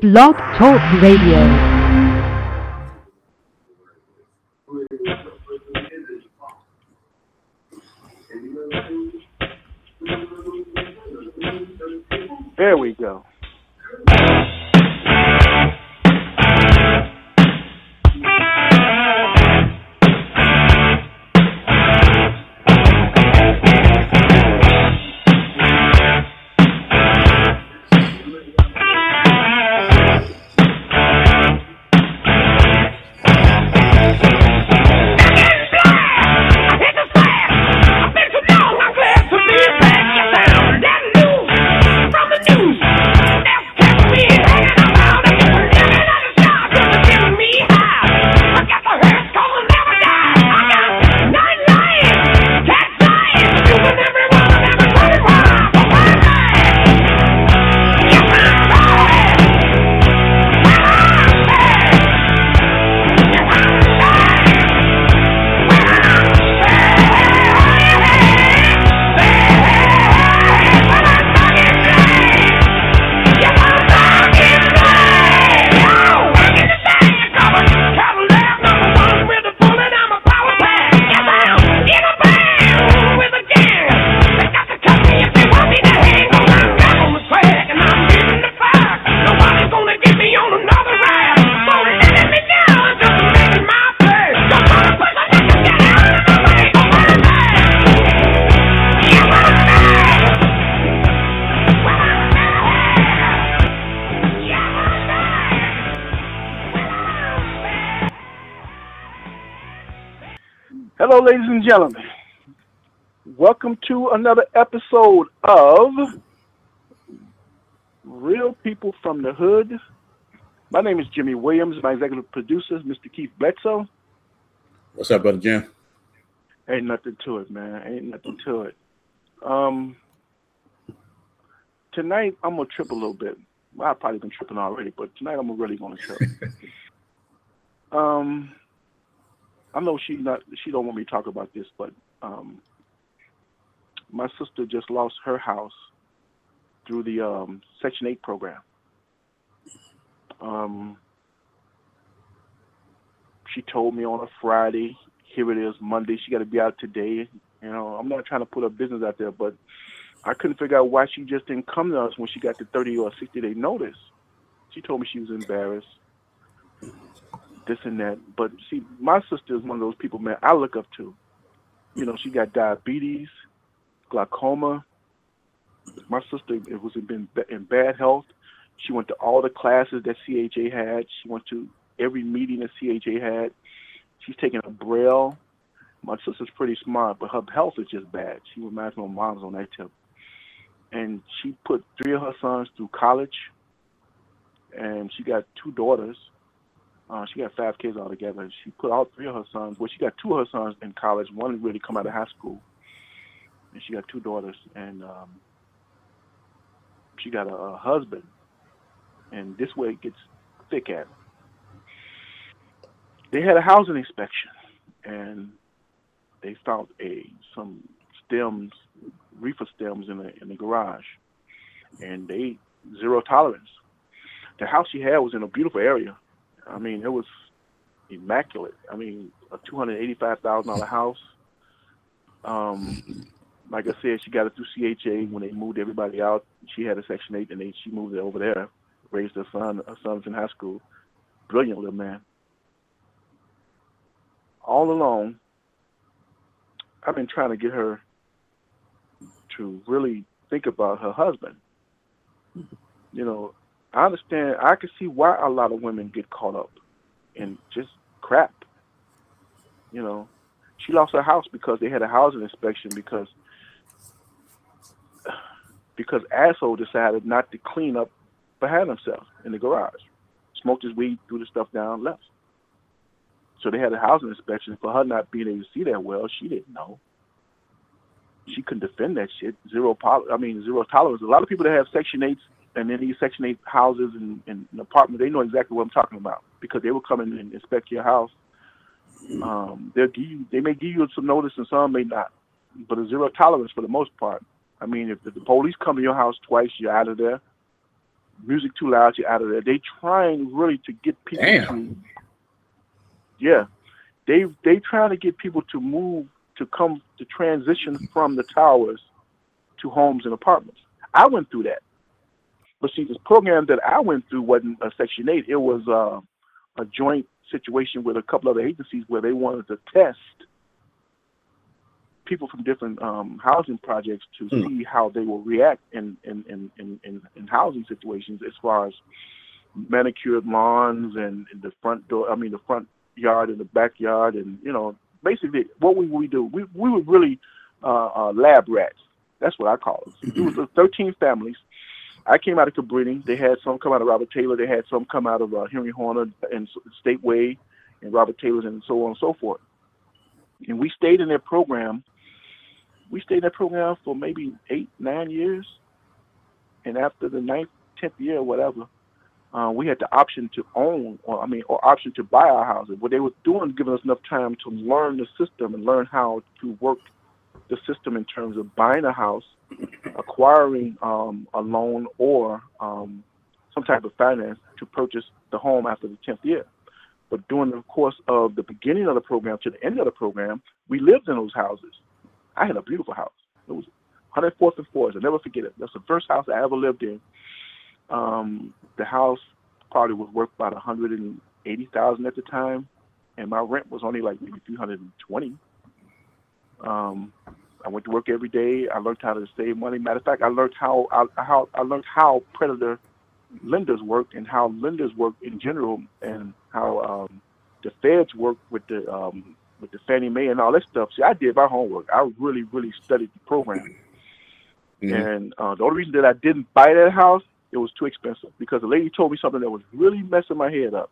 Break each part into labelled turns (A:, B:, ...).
A: Blog Talk Radio.
B: Gentlemen. Welcome to another episode of Real People from the Hood. My name is Jimmy Williams. My executive producer is Mr. Keith Bledsoe.
C: What's up, brother Jim?
B: Ain't nothing to it, man. Ain't nothing to it. Um, tonight I'm gonna trip a little bit. Well, I've probably been tripping already, but tonight I'm really gonna trip. um, I know she not she don't want me to talk about this, but um, my sister just lost her house through the um, Section Eight program. Um, she told me on a Friday, here it is Monday. She got to be out today. You know, I'm not trying to put her business out there, but I couldn't figure out why she just didn't come to us when she got the 30 or 60 day notice. She told me she was embarrassed this and that. But see, my sister is one of those people, man, I look up to. You know, she got diabetes, glaucoma. My sister it was in, in bad health. She went to all the classes that CHA had. She went to every meeting that CHA had. She's taking a braille. My sister's pretty smart, but her health is just bad. She reminds me of mom's on that tip. And she put three of her sons through college, and she got two daughters uh, she got five kids altogether. She put all three of her sons. Well, she got two of her sons in college. One really come out of high school, and she got two daughters. And um, she got a, a husband. And this way it gets thick at. They had a housing inspection, and they found a some stems, reefer stems in the in the garage, and they zero tolerance. The house she had was in a beautiful area I mean, it was immaculate. I mean, a two hundred eighty-five thousand dollar house. Um, like I said, she got it through CHA when they moved everybody out. She had a Section Eight, and they she moved it over there. Raised her son. Her son's in high school. Brilliant little man. All along, I've been trying to get her to really think about her husband. You know, I understand. I can see why a lot of women get caught up in just crap. You know, she lost her house because they had a housing inspection because because asshole decided not to clean up behind himself in the garage, smoked his weed, threw the stuff down, left. So they had a housing inspection. For her not being able to see that well, she didn't know. She couldn't defend that shit. Zero, pol- I mean, zero tolerance. A lot of people that have Section 8s and in these Section 8 houses and, and, apartments, they know exactly what I'm talking about because they will come in and inspect your house. Um, they'll give you, they may give you some notice and some may not, but a zero tolerance for the most part. I mean, if, if the police come to your house twice, you're out of there. music too loud, you're out of there. They're trying really to get people
C: Damn.
B: to yeah. They they trying to get people to move to come to transition from the towers to homes and apartments. I went through that. But see, this program that I went through wasn't a Section 8. It was uh, a joint situation with a couple other agencies where they wanted to test people from different um, housing projects to
C: Hmm.
B: see how they will react in in, in, in, in in housing situations as far as manicured lawns and, and the front door I mean the front yard and the backyard and you know basically what we we do we we were really uh, uh, lab rats that's what I call it. It was uh, 13 families. I came out of Cabrini. They had some come out of Robert Taylor. They had some come out of uh, Henry Horner and Stateway and Robert Taylor's and so on and so forth. And we stayed in their program. We stayed in that program for maybe eight, nine years. And after the ninth, tenth year, whatever, uh, we had the option to own, or I mean, or option to buy our houses. What they were doing, giving us enough time to learn the system and learn how to work the system in terms of buying a house, acquiring um, a loan or um, some type of finance to purchase the home after the 10th year. But during the course of the beginning of the program to the end of the program, we lived in those houses. I had a beautiful house. It was 104th and 4th. I'll never forget it. That's the first house I ever lived in. Um, the house probably was worth about 180000 at the time, and my rent was only like maybe 320 um, I went to work every day. I learned how to save money. Matter of fact, I learned how I, how I learned how predator lenders work and how lenders work in general, and how um, the feds work with the um, with the Fannie Mae and all that stuff. See, I did my homework. I really, really studied the program.
C: Mhm.
B: And uh, the only reason that I didn't buy that house, it was too expensive because the lady told me something that was really messing my head up.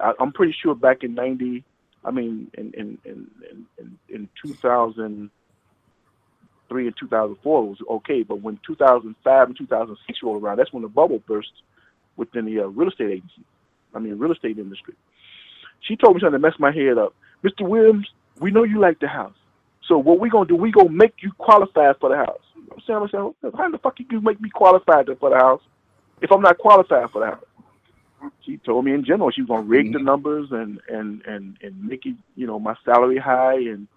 B: I, I'm pretty sure back in '90, I mean, in in in in, in, in 2003 and 2004 was okay, but when 2005 and 2006 rolled around, that's when the bubble burst within the uh, real estate agency. I mean, real estate industry. She told me something that messed my head up. Mr. Williams, we know you like the house. So what we gonna do? We gonna make you qualified for the house. I'm saying, to myself, how the fuck you make me qualified for the house if I'm not qualified for the house? She told me in general she was gonna rig the numbers and and and and make it, you know, my salary high and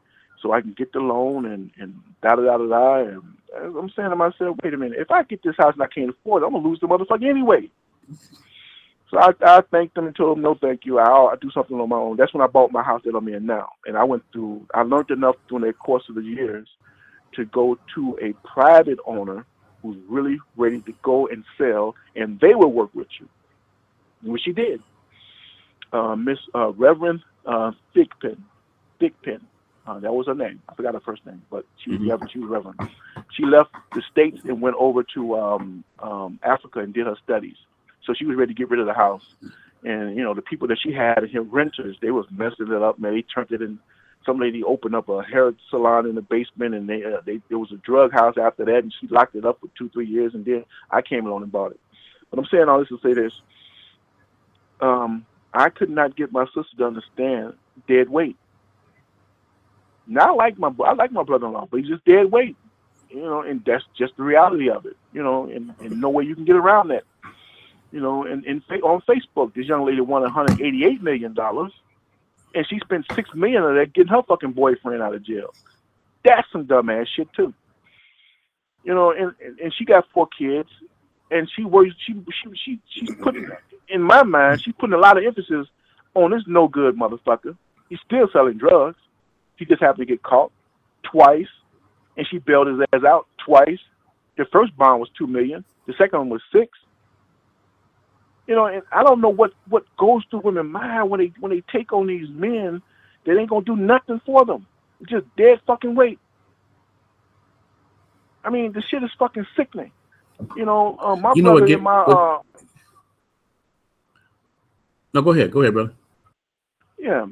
B: so I can get the loan and and da da da da da. And I'm saying to myself, wait a minute, if I get this house and I can't afford it, I'm gonna lose the motherfucker anyway. So I, I thanked them and told them no, thank you. I'll, I'll do something on my own. That's when I bought my house that I'm in now, and I went through. I learned enough during the course of the years to go to a private owner who's really ready to go and sell, and they will work with you, which she did. Uh, Miss uh, Reverend uh, Thigpen, Thigpen, uh, that was her name. I forgot her first name, but she was
C: Mhm.
B: Reverend. She was Reverend. She left the states and went over to um, um, Africa and did her studies. So she was ready to get rid of the house. And you know, the people that she had, her renters, they was messing it up, man. They turned it in. Some lady opened up a hair salon in the basement, and they, uh, they there was a drug house after that, and she locked it up for two, three years, and then I came along and bought it. But I'm saying all this to say this: um, I could not get my sister to understand dead weight. Now I like my I like my brother-in-law, but he's just dead weight, you know, and that's just the reality of it, you know, and, and no way you can get around that you know, and, and on Facebook, this young lady won 188 million dollars, and she spent six million of that getting her fucking boyfriend out of jail. That's some dumbass shit too. You know, and and- she got four kids, and she works. She she she she's putting in my mind, she's putting a lot of emphasis on this no good motherfucker. He's still selling drugs. He just happened to get caught twice, and she bailed his ass out twice. The first bond was two million. The second one was six you know, and I don't know what what goes through women's mind when they when they take on these men that ain't gonna do nothing for them. It's just dead fucking weight. I mean, the shit is fucking sickening. You know, uh, my
C: You know what
B: brother
C: get-
B: and my
C: what-
B: uh,
C: No, go ahead. Go ahead, brother.
B: yeah.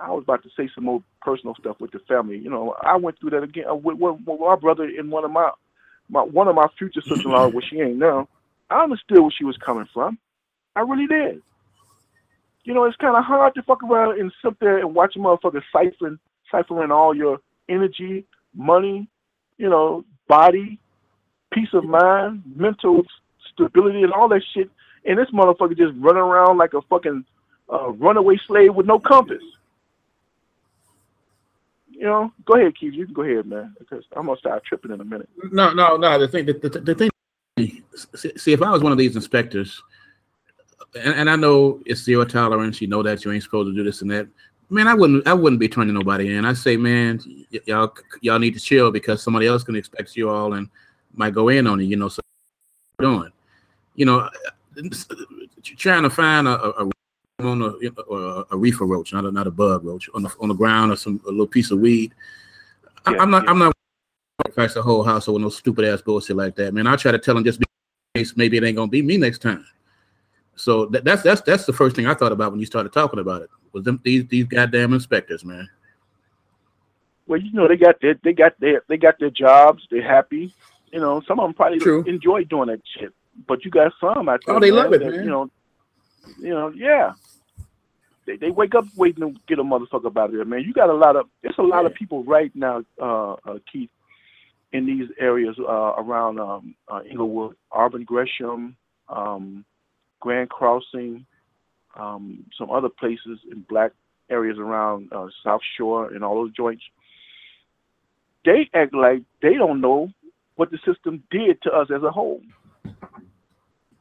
B: I was about to say some more personal stuff with the family. You know, I went through that again uh, with, with, with my brother and one of my, my one of my future sister-in-law, where she ain't now. I understood where she was coming from. I really did. You know, it's kind of hard to fuck around and sit there and watch a motherfucker siphoning, siphoning all your energy, money, you know, body, peace of mind, mental stability and all that shit, and this motherfucker just running around like a fucking uh, runaway slave with no compass. You know, go ahead, Keith. You can go ahead, man, because I'm gonna start tripping in a minute.
C: No, no, no. The thing, the, the, the thing. See, if I was one of these inspectors, and, and I know it's zero tolerance, you know that you ain't supposed to do this and that. Man, I wouldn't, I wouldn't be turning nobody in. I say, man, y- y'all, y'all need to chill because somebody else can expect you all and might go in on it. You know, so doing, you know, trying to find a, a on a, a, a reefer roach, not a, not a bug roach, on the on the ground or some a little piece of weed. I,
B: Yeah,
C: I'm not
B: yeah.
C: I'm not sacrifice the whole household with no stupid ass bullshit like that, man. I try to tell them just be case maybe it ain't gonna be me next time. So that, that's that's that's the first thing I thought about when you started talking about it was them these these goddamn inspectors, man.
B: Well, you know, they got their they got their they got their jobs. They're happy. You know, some of them probably
C: True.
B: enjoy doing that shit. But you got some out oh, there.
C: Oh, they
B: man,
C: love it,
B: that,
C: man.
B: You know, you know, yeah. They, they wake up waiting to get a motherfucker about it, man. You got a lot of there's a lot of people right now, uh, uh, Keith, in these areas uh, around um, uh, Englewood, Auburn, Gresham, um, Grand Crossing, um, some other places in black areas around uh, South Shore and all those joints. They act like they don't know what the system did to us as a whole.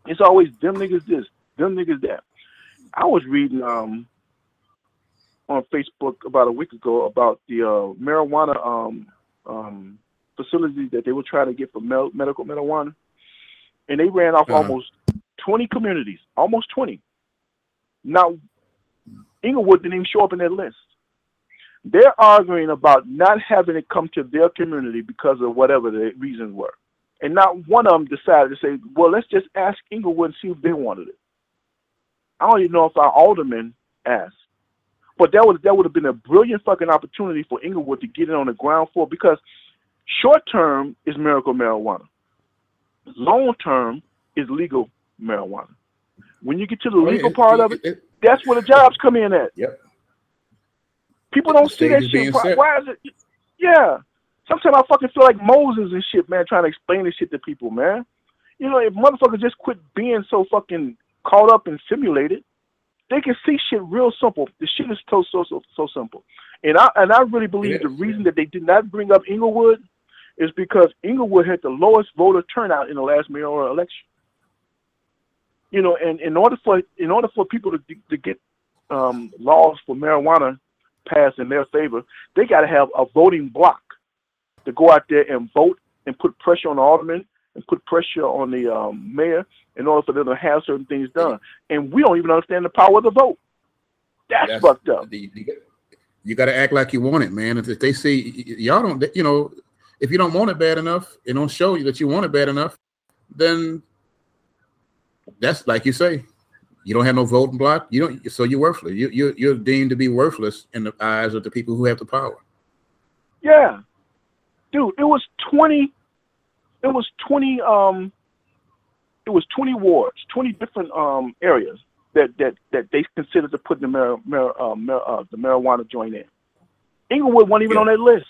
B: It's always them niggas this, them niggas that. I was reading um, on Facebook about a week ago about the uh, marijuana um, um, facility that they were trying to get for mel- medical marijuana, and they ran off
C: Uh-huh.
B: almost 20 communities, almost 20. Now, Englewood didn't even show up in that list. They're arguing about not having it come to their community because of whatever the reasons were. And not one of them decided to say, well, let's just ask Englewood and see if they wanted it. I don't even know if our alderman asked. But that would that would have been a brilliant fucking opportunity for Englewood to get in on the ground floor because short term is miracle marijuana. Long term is legal marijuana. When you get to the legal
C: it-
B: part of it,
C: it-
B: that's where the jobs come in at.
C: Yep.
B: People don't see that
C: stage is being
B: shit. Why, why is it? Yeah. Sometimes I fucking feel like Moses and shit, man, trying to explain this shit to people, man. You know, if motherfuckers just quit being so fucking caught up and simulated, they can see shit real simple. The shit is so so so so simple. And I and I really believe
C: It
B: the reason that they did not bring up Englewood is because Englewood had the lowest voter turnout in the last mayoral election. You know, and in order for in order for people to to get um, laws for marijuana passed in their favor, they got to have a voting block to go out there and vote and put pressure on the alderman and put pressure on the um, mayor in order for them to have certain things done. And we don't even understand the power of the vote. That's,
C: That's-
B: fucked up.
C: the- you, you got to act like you want it, man. If, if they see y- y- y'all don't, you know, if you don't want it bad enough, it don't show you that you want it bad enough, then that's like you say, you don't have no voting block. You don't, so you're worthless. You, you you're deemed to be worthless in the eyes of the people who have the power.
B: Yeah. Dude, it was 20 it was 20 um it was 20 wards, 20 different um areas that that that they considered to put the mar- mar- uh, mar- uh, the marijuana joint in. Englewood wasn't even
C: Yeah.
B: on that list.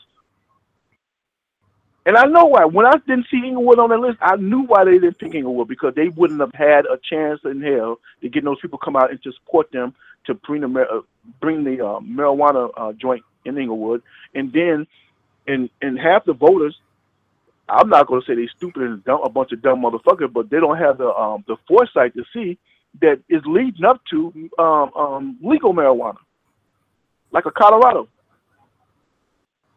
B: And I know why. When I didn't see Englewood on that list, I knew why they didn't pick Englewood because they wouldn't have had a chance in hell to get those people come out and to support them to bring the uh, bring the uh, marijuana uh, joint in Englewood, and then and and half the voters, I'm not going to say they stupid and dumb, a bunch of dumb motherfuckers, but they don't have the um, the foresight to see that is leading up to um, um, legal marijuana, like a Colorado.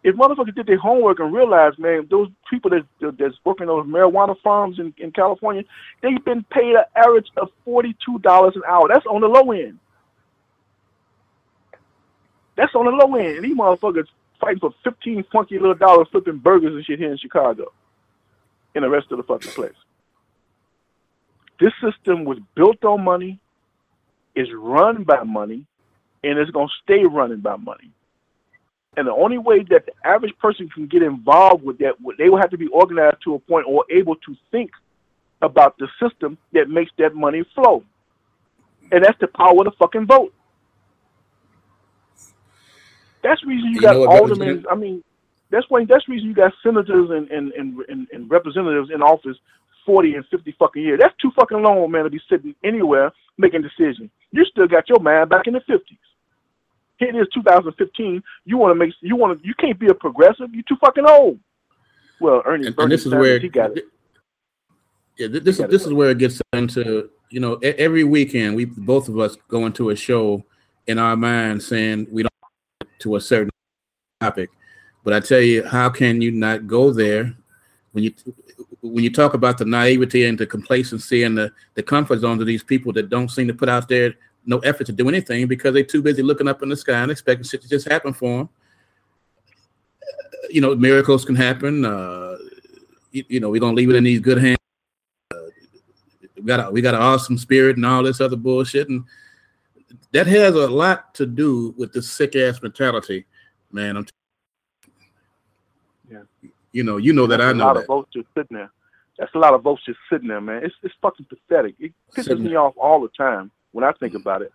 B: If motherfuckers did their homework and realized, man, those people that that's working those marijuana farms in, in California, they've been paid an average of forty two dollars an hour. That's on the low end. That's on the low end. And these motherfuckers fighting for fifteen funky little dollars flipping burgers and shit here in Chicago. And the rest of the fucking place. This system was built on money, is run by money, and it's gonna stay running by money. And the only way that the average person can get involved with that, they will have to be organized to a point or able to think about the system that makes that money flow. And that's the power of the fucking vote. That's the reason you,
C: You
B: got aldermen. I mean, that's why that's the reason you got senators and, and, and, and, and representatives in office 40 and 50 fucking years. That's too fucking long, man, to be sitting anywhere making decisions. You still got your mind back in the 50s. Here it is, 2015. You want to make, you want to, you can't be a progressive. You're too fucking old. Well, Ernie,
C: and,
B: Bernie
C: and this is where
B: he got it.
C: Yeah, th- this is this is where it gets into you know every weekend we both of us go into a show in our mind saying we don't to a certain topic, but I tell you, how can you not go there when you when you talk about the naivety and the complacency and the the comfort zones of these people that don't seem to put out there no effort to do anything because they're too busy looking up in the sky and expecting shit to just happen for them. You know, miracles can happen. Uh, you, you know, we're gonna leave it in these good hands we got a, we got an awesome spirit and all this other bullshit, and that has a lot to do with this sick ass mentality, man. I'm t-
B: Yeah.
C: You know, you know that I
B: That's a lot
C: that.
B: of votes just sitting there. That's a lot of votes just sitting there, man. It's it's fucking pathetic. It pisses
C: Sitting
B: me
C: there.
B: off all the time when I think about it.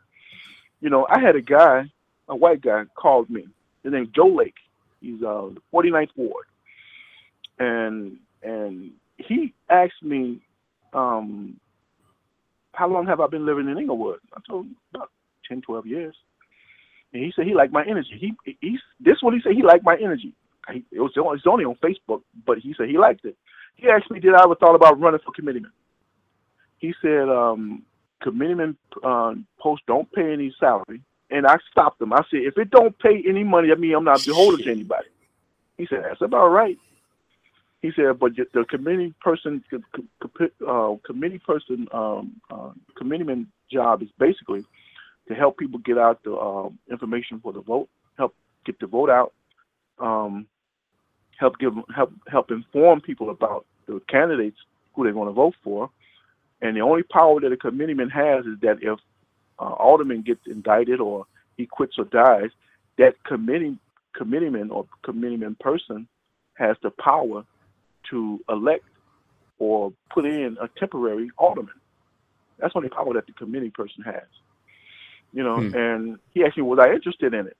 B: You know, I had a guy, a white guy, called me. His name's Joe Lake. He's uh the 49th ward, and and he asked me, um, how long have I been living in Englewood? I told him about 10, 12 years. And he said he liked my energy. He he's this is what he said he liked my energy. It was only on Facebook, but he said he liked it. He asked me, did I ever thought about running for committeeman? He said, um, committeeman uh, posts don't pay any salary. And I stopped him. I said, if it don't pay any money, I mean, I'm not beholden to anybody. He said, that's about right. He said, but the committee person, uh, committee person, um, uh, committeeman job is basically to help people get out the um, information for the vote, help get the vote out, um, help give help help inform people about the candidates who they're going to vote for. And the only power that a committeeman has is that if uh, alderman gets indicted or he quits or dies, that committee committeeman or committeeman person has the power to elect or put in a temporary alderman. That's the only power that the committee person has. You know,
C: Hmm.
B: and he asked me, was I interested in it?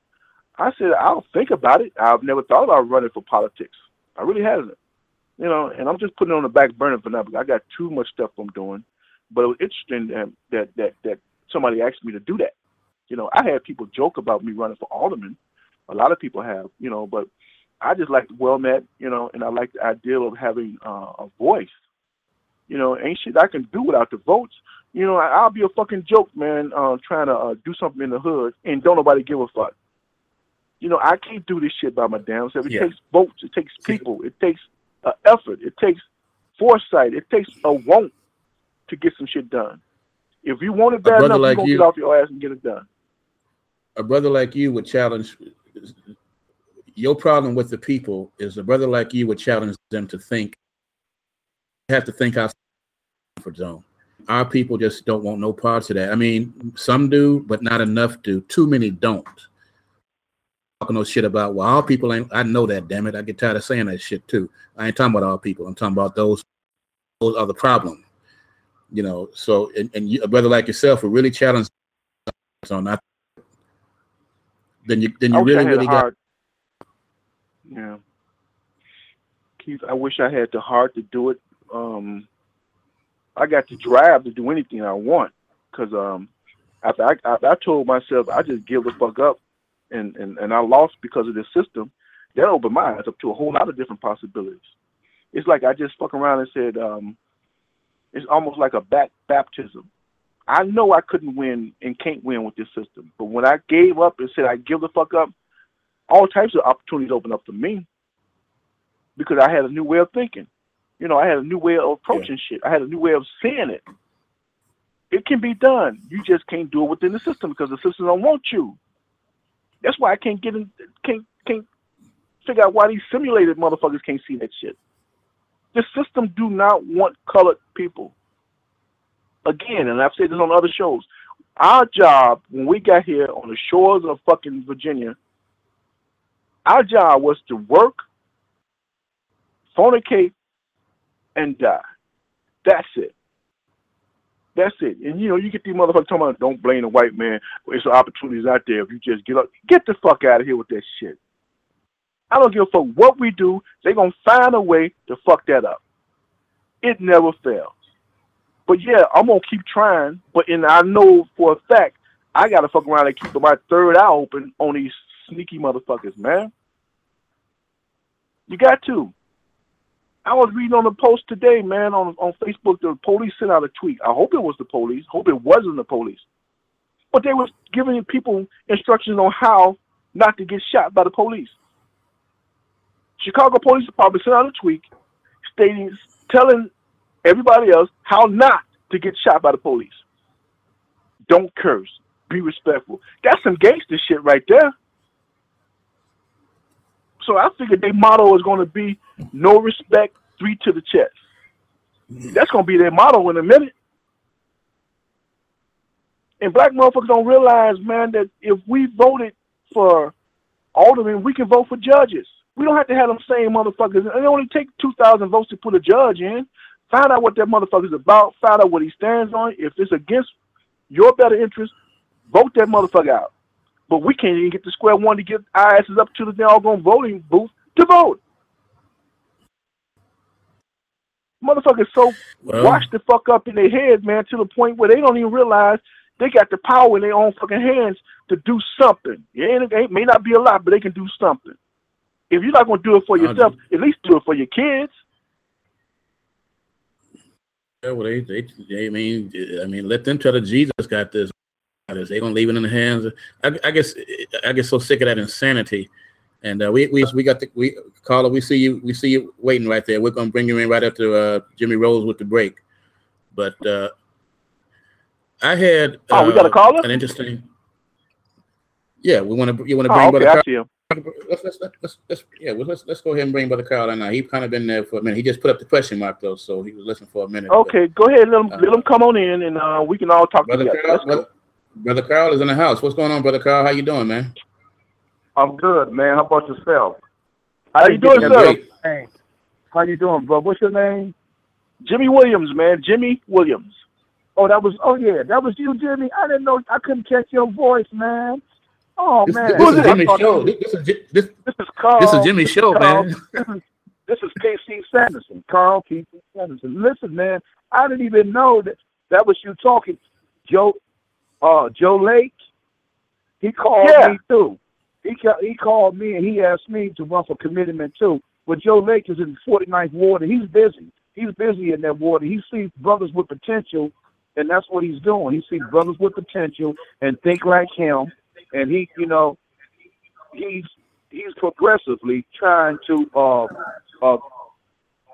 B: I said, I'll think about it. I've never thought about running for politics. I really haven't. You know, and I'm just putting it on the back burner for now because I got too much stuff I'm doing. But it was interesting that that that, that somebody asked me to do that. You know, I had people joke about me running for alderman. A lot of people have, you know, but I just like well met, you know, and I like the idea of having uh, a voice. You know, ain't shit I can do without the votes. You know, I, I'll be a fucking joke, man, uh, trying to uh, do something in the hood and don't nobody give a fuck. You know, I can't do this shit by my damn self. It
C: Yeah.
B: takes votes. It takes people. It takes uh, effort. It takes foresight. It takes a want to get some shit done. If you want it bad enough,
C: like
B: you're gonna
C: you-
B: get off your ass and get it done.
C: A brother like you would challenge. Your problem with the people is a brother like you would challenge them to think. Have to think outside the comfort zone. Our people just don't want no parts of that. I mean, some do, but not enough do. Too many don't. Talking no shit about well, all people ain't. I know that. Damn it, I get tired of saying that shit too. I ain't talking about all people. I'm talking about those. Those are the problem. You know. So, and, and you, a brother like yourself would really challenge on that. Then you, then you really, really got.
B: Yeah, Keith, I wish I had the heart to do it. Um, I got the drive to do anything I want because um, after I, I, I told myself I just give the fuck up, and, and and I lost because of this system. That opened my eyes up to a whole lot of different possibilities. It's like I just fuck around and said, um, it's almost like a back baptism. I know I couldn't win and can't win with this system, but when I gave up and said I give the fuck up, all types of opportunities opened up for me because I had a new way of thinking. You know, I had a new way of approaching shit. I had a new way of seeing it. It can be done. You just can't do it within the system because the system don't want you. That's why I can't get in. Can't can't figure out why these simulated motherfuckers can't see that shit. The system do not want colored people. Again, and I've said this on other shows. Our job when we got here on the shores of fucking Virginia, our job was to work, fornicate, and die. That's it. That's it. And you know, you get these motherfuckers talking about don't blame the white man. There's opportunities out there if you just get up. Get the fuck out of here with that shit. I don't give a fuck what we do. They're gonna find a way to fuck that up. It never fails. But yeah, I'm gonna keep trying. But and I know for a fact I gotta fuck around and keep my third eye open on these sneaky motherfuckers, man. You got to. I was reading on the post today, man, on on Facebook. The police sent out a tweet. I hope it was the police. Hope it wasn't the police. But they was giving people instructions on how not to get shot by the police. Chicago Police Department sent out a tweet stating, telling everybody else how not to get shot by the police. Don't curse. Be respectful. That's some gangster shit right there. So I figured their motto is going to be no respect, three to the chest. That's going to be their motto in a minute. And black motherfuckers don't realize, man, that if we voted for aldermen, we can vote for judges. We don't have to have them same motherfuckers. It only take 2,000 votes to put a judge in. Find out what that motherfucker's about. Find out what he stands on. If it's against your better interest, vote that motherfucker out. But we can't even get to square one to get our asses up to the doggone voting booth to vote. Motherfuckers so
C: Well-
B: washed the fuck up in their heads, man, to the point where they don't even realize they got the power in their own fucking hands to do something. It, it may not be a lot, but they can do something. If you're not going to do it for yourself, at least do it for your kids.
C: Yeah, well, they, they, they, I mean, I mean, let them tell the Jesus got this. They gonna leave it in the hands. Of, I, I guess, I get so sick of that insanity. And uh, we, we, we got the, we, Carla, we see you, we see you waiting right there. We're gonna bring you in right after uh, Jimmy Rose with the break. But uh, I had.
B: Oh, we got a
C: uh,
B: caller?
C: An interesting. Yeah, we want to. You want to
B: Oh,
C: bring
B: okay,
C: Brother Carl? Let's, let's, let's, let's, yeah, well, let's, let's go ahead and bring Brother Carl in now. He's kind of been there for a minute. He just put up the question mark though, so he was listening for a minute. but-
B: Okay, go ahead. Let him,
C: Uh,
B: let him come on in, and uh, we can all talk
C: Brother
B: together. Go.
C: Brother, brother Carl is in the house. What's going on, Brother Carl? How you doing, man?
D: I'm good, man. How about yourself?
B: How you doing,
C: Yeah,
B: sir?
D: Hey, how you doing, bro? What's your name?
B: Jimmy Williams, man. Jimmy Williams.
D: Oh, that was. Oh, yeah, that was you, Jimmy. I didn't know. I couldn't catch your voice, man. Oh
C: This,
D: man,
C: this
B: Who's
C: is
B: it?
C: Jimmy's show.
D: This,
C: This, this is this,
D: this is Carl.
C: this is Jimmy's show,
D: Carl,
C: man.
D: This is, this is KC Sanderson. Carl KC Sanderson. Listen, man. I didn't even know that that was you talking. Joe, uh, Joe Lake. He called
B: Yeah.
D: me too. He ca- he called me and he asked me to run for committeeman too. But Joe Lake is in the 49th ward and he's busy. He's busy in that ward. He sees brothers with potential, and that's what he's doing. He sees brothers with potential and think like him, and he, you know, he's he's progressively trying to uh uh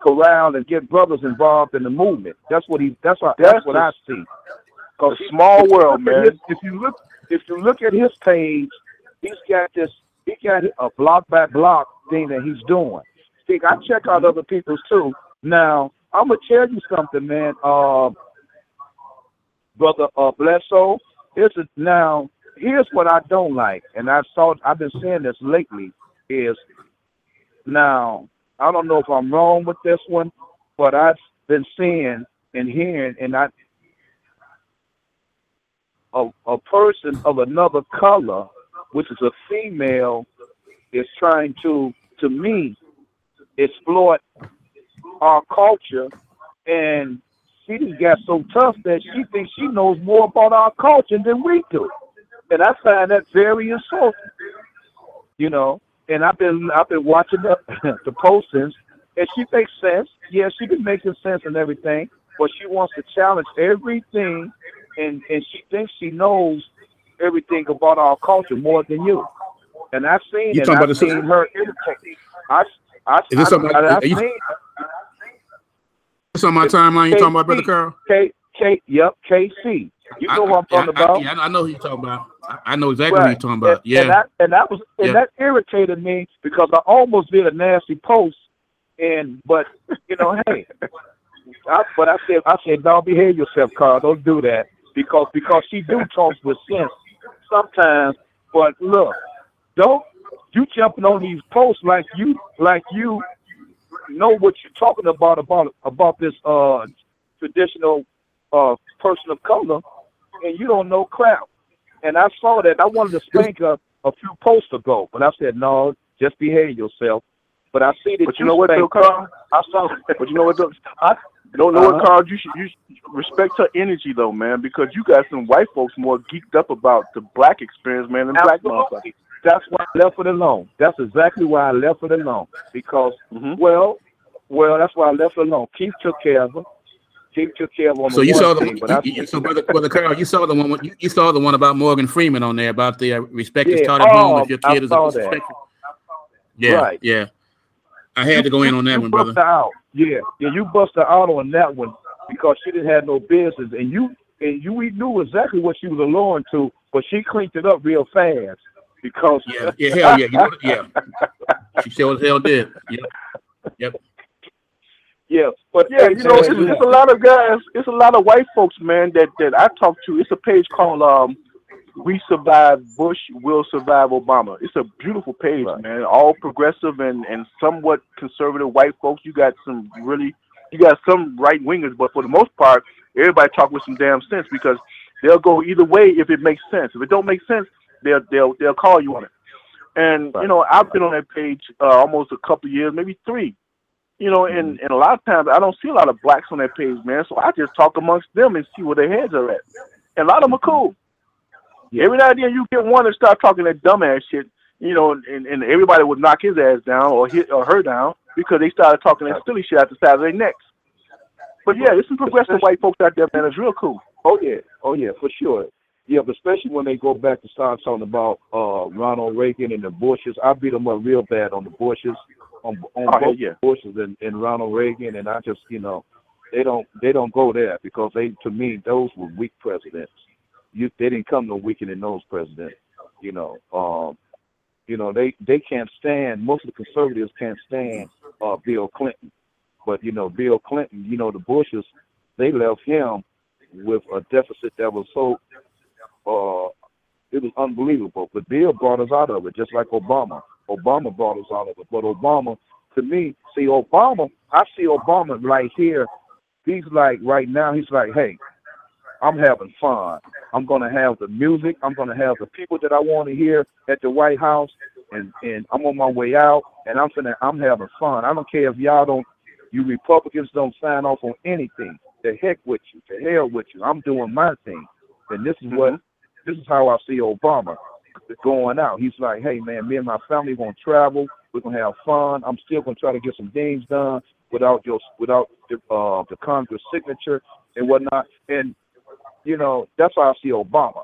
D: corral and get brothers involved in the movement. That's what he. That's what. That's,
B: That's
D: what I see.
B: A small world, man.
D: his- if you look, if you look at his page, he's got this. He got a block by block thing that he's doing. See, I check out other people's too. Now, I'm gonna tell you something, man. Uh, brother uh, Bledsoe, it's a, now. Here's what I don't like, and I saw. I've been saying this lately. Is now I don't know if I'm wrong with this one, but I've been seeing and hearing, and I a, a person of another color, which is a female, is trying to, to me, exploit our culture, and she just got so tough that she thinks she knows more about our culture than we do, and I find that very insulting. You know, and I've been I've been watching the the postings, and she makes sense. Yeah, she been making sense and everything, but she wants to challenge everything and and she thinks she knows everything about our culture more than you. And I've seen
C: You talking about
D: I've seen her imitate. I, I,
C: Is this
D: I,
C: something-
D: I, I've
C: you-
D: seen
C: What's on my timeline? You talking about Brother. Carl?
D: K K. Yep, KC. You know what I'm talking
C: I,
D: about.
C: I, yeah, I know who you're talking about. I, I know exactly
D: Right.
C: who you're talking about.
D: And,
C: yeah.
D: and that and that was and
C: Yeah.
D: that irritated me because I almost did a nasty post, and but you know, hey, I, but I said I said don't behave yourself, Carl. Don't do that because because she do talk with sense sometimes. But look, don't you jumping on these posts like you like you know what you're talking about about about this uh traditional uh person of color, and you don't know crap. And I saw that. I wanted to spank her a few posts ago, but I said no, just behave yourself. But I see that
B: But you know what, though. Carl?
D: I saw.
B: But you know what? though?
D: I
B: No, no,
D: Uh-huh.
B: Carl, you should you should respect her energy though, man, because you got some white folks more geeked up about the black experience, man, than black motherfuckers.
D: That's why I left it alone. That's exactly why I left it alone. Because,
B: Mhm.
D: well, well, that's why I left it alone. Keith took care of her. Keith took care of her
C: So you saw the
D: thing, but I
C: you, you, so brother, brother Carl, you saw the one you, you saw the one about Morgan Freeman on there about the uh, respect is
D: Yeah.
C: taught at home
D: Oh,
C: if your
D: I
C: kid is
D: saw
C: a
D: that.
C: Yeah,
D: Right.
C: yeah. I had to go in on that one, brother.
D: out. Yeah, yeah, you busted out on that one because she didn't have no business, and you and you we knew exactly what she was alluring to, but she cleaned it up real fast because
C: Yeah, yeah, hell yeah, you know, yeah. She sure as hell did. Yep.
D: yeah, but
B: Yeah, you know, it's, it's a lot of guys, it's a lot of white folks, man, that that I talk to. It's a page called um We Survive Bush, Will Survive Obama. It's a beautiful page,
D: Right.
B: man. All progressive and and somewhat conservative white folks. You got some really you got some right wingers, but for the most part, everybody talk with some damn sense because they'll go either way if it makes sense. If it don't make sense, they'll they'll they'll call you on it. And you know, I've been on that page uh, almost a couple of years, maybe three. You know, and, and a lot of times I don't see a lot of blacks on that page, man. So I just talk amongst them and see where their heads are at. And a lot of them are cool.
D: Yeah.
B: Every now and then you get one that start talking that dumbass shit, you know, and, and everybody would knock his ass down or hit or her down because they started talking that silly shit out the side of their necks. But yeah, there's some progressive white folks out there, man. It's real cool.
D: Oh yeah, oh yeah, for sure. Yeah, but especially when they go back to start talking about uh Ronald Reagan and the Bushes. I beat them up real bad on the Bushes, on on
B: Oh,
D: both
B: yeah.
D: Bushes and, and Ronald Reagan, and I just you know they don't they don't go there because they to me those were weak presidents. You they didn't come no weaker than those president. You know, um, you know they they can't stand most of the conservatives can't stand uh Bill Clinton, but you know Bill Clinton, you know the Bushes, they left him with a deficit that was so uh it was unbelievable. But Bill brought us out of it, just like Obama. Obama brought us out of it. But Obama, to me, see Obama, I see Obama right here. He's like right now. He's like, hey, I'm having fun. I'm gonna have the music. I'm gonna have the people that I want to hear at the White House, and and I'm on my way out, and I'm finna, I'm having fun. I don't care if y'all don't, you Republicans don't sign off on anything. The heck with you. The hell with you. I'm doing my thing, and this is what this is how I see Obama going out. He's like, hey man, me and my family gonna travel. We're gonna have fun. I'm still gonna try to get some things done without your without the uh, the Congress signature and whatnot. And you know that's why I see Obama.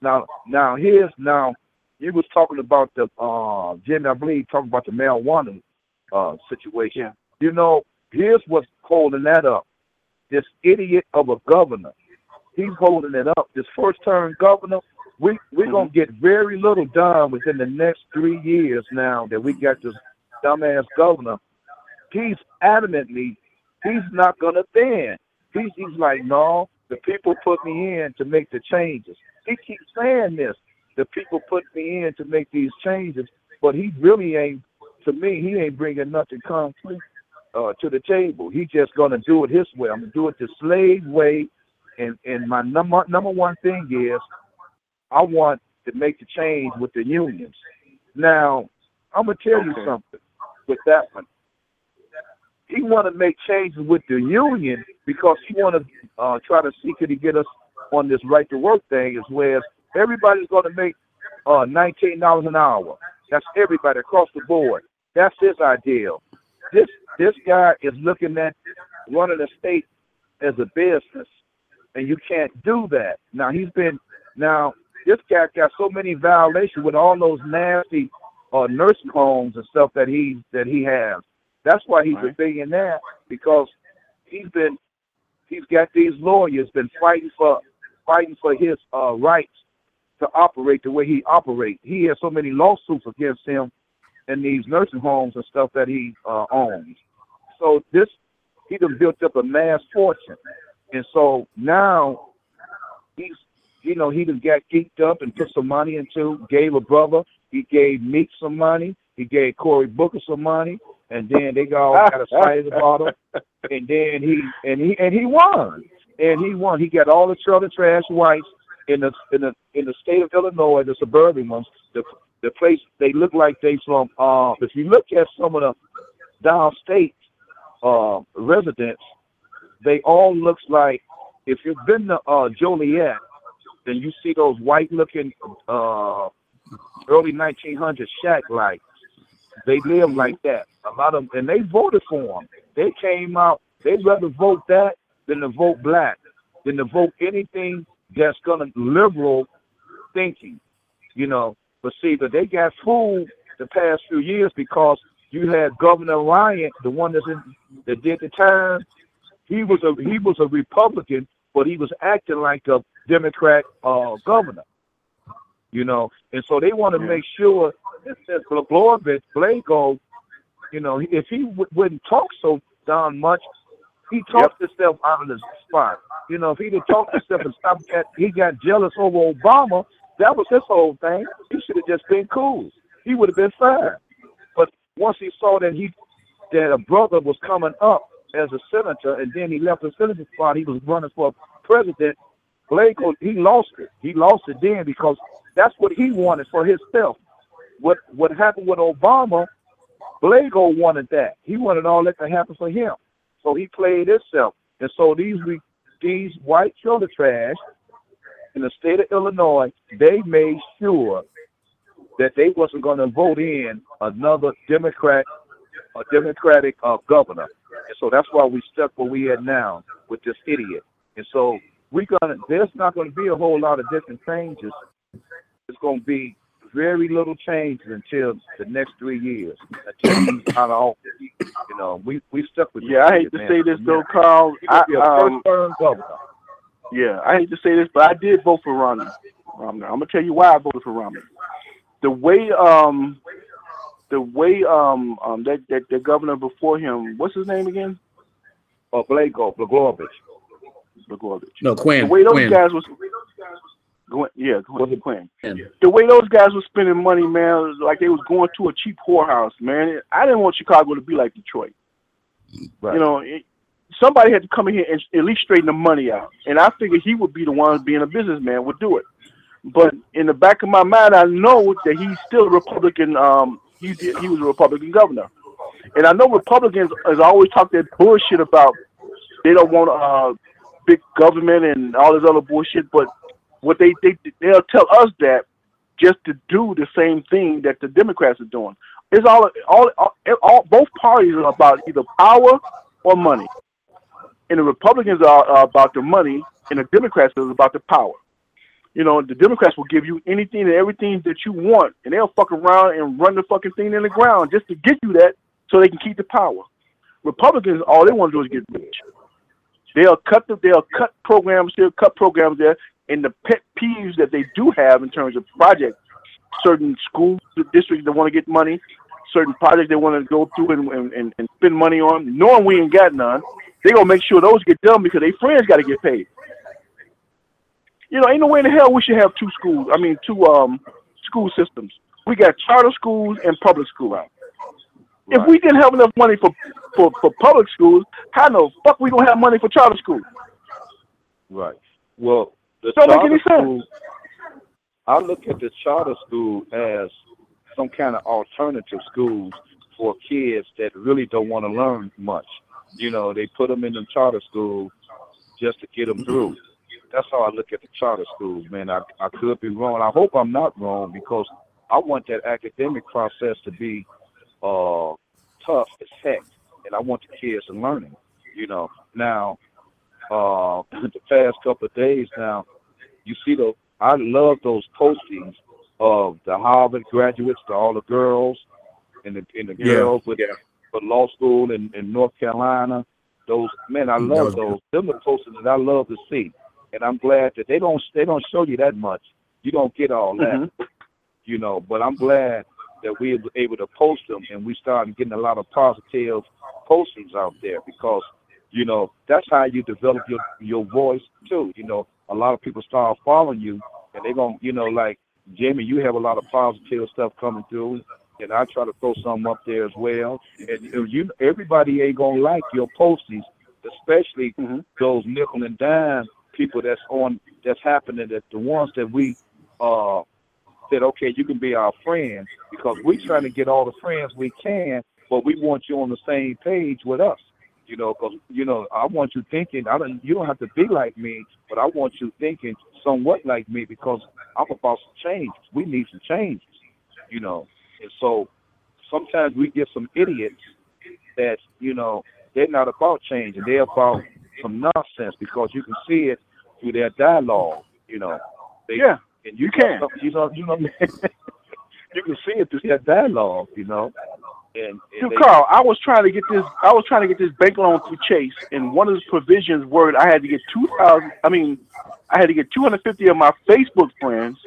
D: Now, now here's now you was talking about the uh, Jimmy, I believe, talking about the marijuana uh, situation.
B: Yeah.
D: You know, here's what's holding that up. This idiot of a governor he's holding it up. This first term governor, we we're gonna get very little done within the next three years now that we got this dumbass governor. He's adamantly he's not gonna bend. He's he's like, no, the people put me in to make the changes. He keeps saying this. The people put me in to make these changes, but he really ain't. To me, he ain't bringing nothing concrete uh, to the table. He just gonna do it his way. I'm gonna do it the slave way and and my number number one thing is I want to make the change with the unions. Now I'm gonna tell you something with that one. He want to make changes with the union because he want to uh, try to see could he get us on this right to work thing, as well as everybody's going to make uh, nineteen dollars an hour. That's everybody across the board. That's his ideal. This this guy is looking at running a state as a business and you can't do that. Now he's been now this guy got so many violations with all those nasty uh, nursing homes and stuff that he that he has. That's why he's a
B: Right.
D: billionaire because he's been he's got these lawyers been fighting for fighting for his uh, rights to operate the way he operates. He has so many lawsuits against him in these nursing homes and stuff that he uh, owns. So this he done built up a mass fortune. And so now he's, you know, he done got geeked up and put some money into, gave a brother, he gave Meek some money, he gave Cory Booker some money, and then they got all got excited about him, and then he and he and he won, and he won. He got all the trailer trash whites in the in the in the state of Illinois, the suburban ones, the the place they look like they from. Uh, if you look at some of the downstate uh, residents, they all looks like if you've been to uh, Joliet, then you see those white looking uh, early 1900s shack lights. They live like that. A lot of them and they voted for them. They came out. They'd rather vote that than to vote black, than to vote anything that's gonna liberal thinking. You know, but see, but they got fooled the past few years because you had Governor Ryan, the one that's in, that did the time. He was a he was a Republican, but he was acting like a Democrat uh, governor. You know, and so they want to make sure that Blagojevich, Blago, you know, if he w- wouldn't talk so darn much, he talked himself out of the spot. You know, if he'd have talked himself and stopped that, he got jealous over Obama. That was his whole thing. He should have just been cool. He would have been fine. But once he saw that he that a brother was coming up as a senator, and then he left the senator spot, he was running for president. Blake, he lost it. He lost it then because that's what he wanted for himself. What what happened with Obama, Blago wanted that. He wanted all that to happen for him. So he played himself. And so these these white shoulder trash in the state of Illinois, they made sure that they wasn't going to vote in another Democrat, a Democratic uh, governor. And so that's why we stuck where we at now with this idiot. And so we gonna there's not going to be a whole lot of different changes. It's going to be very little changes until the next three years until he's out of office. You know, we we stuck with.
B: Yeah, I hate to
D: man.
B: say this though, Carl. I, um, yeah, I hate to say this, but I did vote for Rauner. Rauner. I'm gonna tell you why I voted for Rauner. The way um the way um um that that the governor before him, what's his name again?
D: Or Blago, Blagojevich.
B: Blagojevich.
C: No, Quinn.
B: The way those
C: Quinn.
B: guys was going, yeah,
D: Was
B: Quinn.
D: it-
B: Quinn.
C: Quinn.
B: The way those guys were spending money, man, was like they was going to a cheap whorehouse, man. I didn't want Chicago to be like Detroit.
D: Right.
B: You know, it, somebody had to come in here and at least straighten the money out. And I figured he would be the one, being a businessman, would do it. But in the back of my mind, I know that he's still a Republican. Um, he he was a Republican governor, and I know Republicans has always talked that bullshit about they don't want uh big government and all this other bullshit. But what they they they'll tell us that just to do the same thing that the Democrats are doing. It's all all all, all both parties are about either power or money, and the Republicans are, are about the money, and the Democrats are about the power. You know, the Democrats will give you anything and everything that you want, and they'll fuck around and run the fucking thing in the ground just to get you that, so they can keep the power. Republicans, all they want to do is get rich. They'll cut the, they'll cut programs, they'll cut programs there, and the pet peeves that they do have in terms of projects, certain school districts that want to get money, certain projects they want to go through and, and, and spend money on, knowing we ain't got none, they gonna make sure those get done because their friends got to get paid. You know, ain't no way in the hell we should have two schools. I mean, two um school systems. We got charter schools and public schools. If
D: Right.
B: we didn't have enough money for, for, for public schools, how the fuck we gonna have money for charter schools?
D: Right. Well, the
B: Don't
D: charter school, I look at the charter school as some kind of alternative schools for kids that really don't want to learn much. You know, they put them in the charter school just to get them through. That's how I look at the charter schools, man. I, I could be wrong. I hope I'm not wrong because I want that academic process to be uh, tough as heck, and I want the kids to learning. You know, now uh, the past couple of days now, you see the I love those postings of the Harvard graduates, to all the girls, and the and the
C: Yeah.
D: girls with for law school in, in North Carolina. Those man, I love
C: was
D: those. Them the postings that I love to see, and I'm glad that they don't they don't show you that much. You don't get all that,
B: Mhm.
D: you know. But I'm glad that we were able to post them, and we started getting a lot of positive postings out there because you know that's how you develop your your voice too. You know, a lot of people start following you, and they're gonna, you know, like Jamie, you have a lot of positive stuff coming through, and I try to throw something up there as well. And you, everybody ain't gonna like your postings, especially
B: Mhm.
D: those nickel and dime people that's on that's happening. That the ones that we uh said, okay, you can be our friend because we're trying to get all the friends we can, but we want you on the same page with us. You know, because you know, I want you thinking. I don't. You don't have to be like me, but I want you thinking somewhat like me because I'm about to change. We need some change. You know, and so sometimes we get some idiots that you know they're not about change and they're about some nonsense because you can see it through their dialogue. You know. They,
B: Yeah,
D: and
B: you can.
D: You know. You know. you can see it through that dialogue. You know. And, and
B: Dude, Carl, I was trying to get this. I was trying to get this bank loan through Chase, and one of the provisions were I had to get two thousand. I mean, I had to get two hundred fifty of my Facebook friends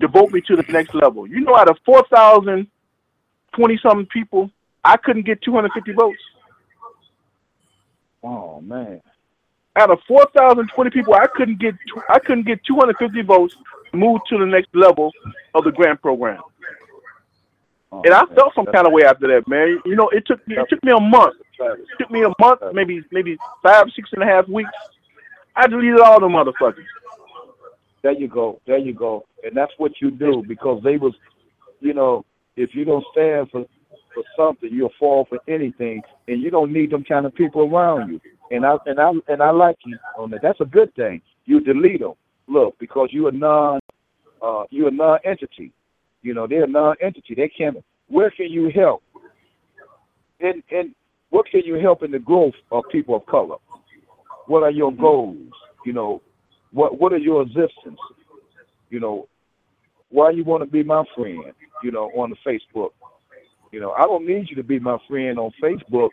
B: to vote me to the next level. You know, out of four thousand twenty something people, I couldn't get two hundred fifty votes.
D: Oh man.
B: Out of four thousand twenty people, I couldn't get. I couldn't get two hundred fifty votes moved to the next level of the grant program.
D: Oh,
B: And I
D: man.
B: felt some kind of way after that, man. You know, it took me. It took me a month. It took me a month, maybe maybe five, six and a half weeks. I deleted all the motherfuckers.
D: There you go. There you go. And that's what you do because they was, you know, if you don't stand for for something, you'll fall for anything, and you don't need them kind of people around you. And I and I and I like you on that. That's a good thing. You delete them. Look, because you a non, uh, you a non-entity. You know, they're non-entity. They can't. Where can you help? And and what can you help in the growth of people of color? What are your goals? You know, what what are your existence? You know, why you want to be my friend? You know, on the Facebook. You know, I don't need you to be my friend on Facebook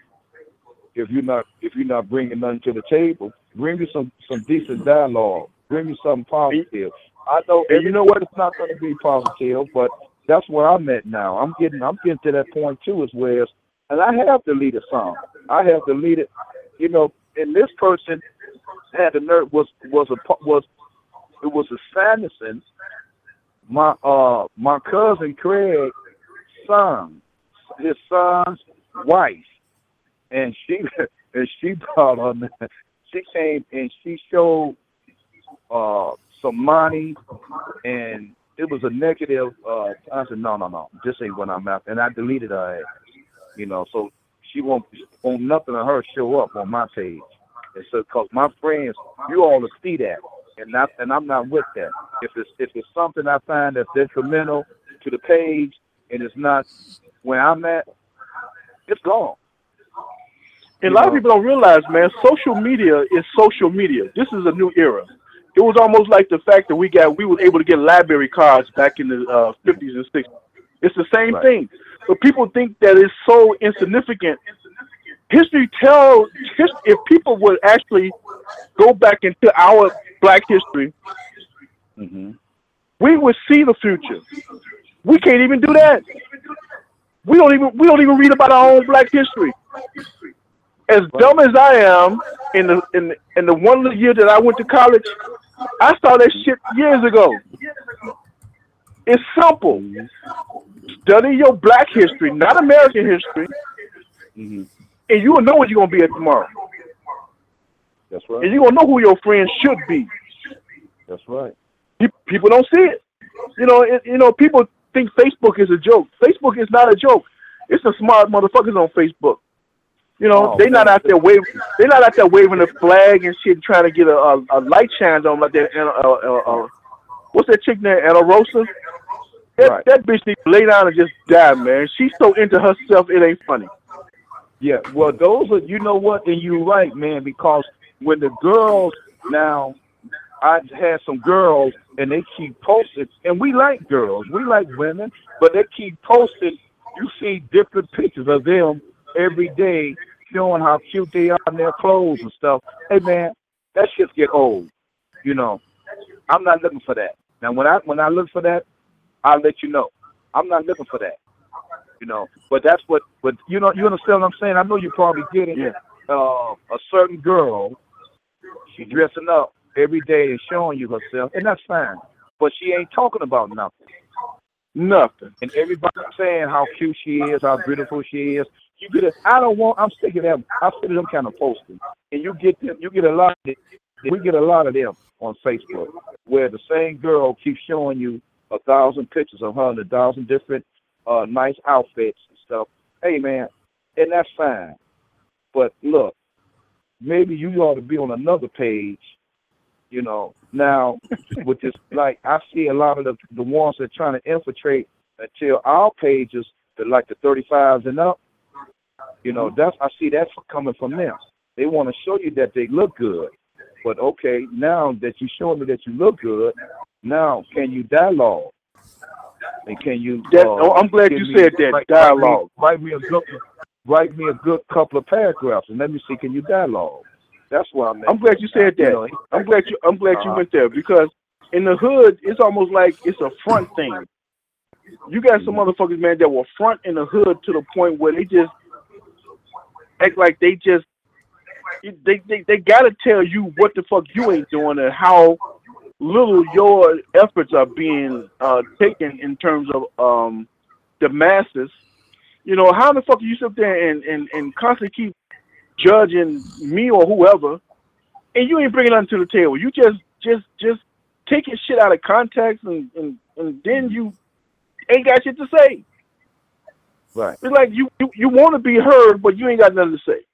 D: if you're not if you're not bringing nothing to the table. Bring me some some decent dialogue. Bring me something positive. I know, and you know what? It's not going to be positive, but that's where I'm at now. I'm getting I'm getting to that point too, as well as, and I have deleted some. I have deleted, you know, and this person had the nerve was was a was it was a Sanderson, my uh my cousin Craig son, his son's wife, and she and she brought on she came and she showed uh some money and it was a negative uh I said no no no this ain't what I'm after. And I deleted her you know so she won't won't nothing of her show up on my page. And so cause my friends you all will see that. And not and I'm not with that. If it's if it's something I find that's detrimental to the page and it's not where I'm at it's gone
B: And a lot of people don't realize, man, social media is social media. This is a new era. It was almost like the fact that we got we were able to get library cards back in the uh, 50s and 60s. It's the same
D: Right.
B: thing. But people think that it's so insignificant. History tells if people would actually go back into our black history,
D: mm-hmm.
B: we would see the future. We can't even do that. We don't even we don't even read about our own black history. As dumb as I am, in the in the, in the one year that I went to college, I saw that shit years ago. It's simple. Study your black history, not American history,
D: Mm-hmm.
B: and you will know what you're gonna be at tomorrow.
D: that's right.
B: And you're gonna know who your friends should be.
D: that's right
B: Pe- people don't see it. You know, it, you know, people think Facebook is a joke. Facebook is not a joke. It's the smart motherfuckers on Facebook. You know,
D: Oh,
B: they not out there waving. They not out there waving the flag and shit, trying to get a, a, a light shines on like that. Uh, uh, uh, uh, what's that chick name? Anna Rosa. That,
D: Right.
B: that bitch needs to lay down and just die, man. She's so into herself, it ain't funny.
D: Yeah, well, those are you know what, and you're right, man, because when the girls now, I had some girls and they keep posting, and we like girls, we like women, but they keep posting. You see different pictures of them every day, showing how cute they are in their clothes and stuff. Hey, man, that shit get old. You know, I'm not looking for that. Now, when I when I look for that, I'll let you know. I'm not looking for that. You know, but that's what. But you know, you understand what I'm saying? I know you probably get it.
B: Yeah.
D: Uh, a certain girl, she dressing up every day and showing you herself, and that's fine. But she ain't talking about nothing.
B: Nothing.
D: And everybody's saying how cute she is, how beautiful she is. You get. I don't want. I'm sick of them. I'm sick of them kind of posting. And you get them. You get a lot. Of, we get a lot of them on Facebook, where the same girl keeps showing you a thousand pictures of her in a thousand different uh, nice outfits and stuff. Hey man, and that's fine. But look, maybe you ought to be on another page. You know, now with this, like I see a lot of the the ones that are trying to infiltrate until our pages, that like the 35s and up. You know, that's I see that's coming from them. They want to show you that they look good, but okay, now that you showing me that you look good, now can you dialogue? And can you?
B: That,
D: uh,
B: oh, I'm glad you
D: me-
B: said that
D: write-
B: dialogue.
D: Write me, write me a good, write me a good couple of paragraphs, and let me see can you dialogue. That's why I'm.
B: I'm glad you said
D: You
B: that.
D: know,
B: I'm glad you. I'm glad you
D: Uh-huh.
B: went there because in the hood, it's almost like it's a front thing. You got some motherfuckers, man, that will front in the hood to the point where they just act like they just they they, they gotta tell you what the fuck you ain't doing and how little your efforts are being uh, taken in terms of um, the masses. You know, how the fuck you sit there and, and, and constantly keep judging me or whoever, and you ain't bringing nothing to the table. You just just just taking shit out of context, and and, and then you ain't got shit to say.
D: Right.
B: It's like you you, you want to be heard, but you ain't got nothing to say.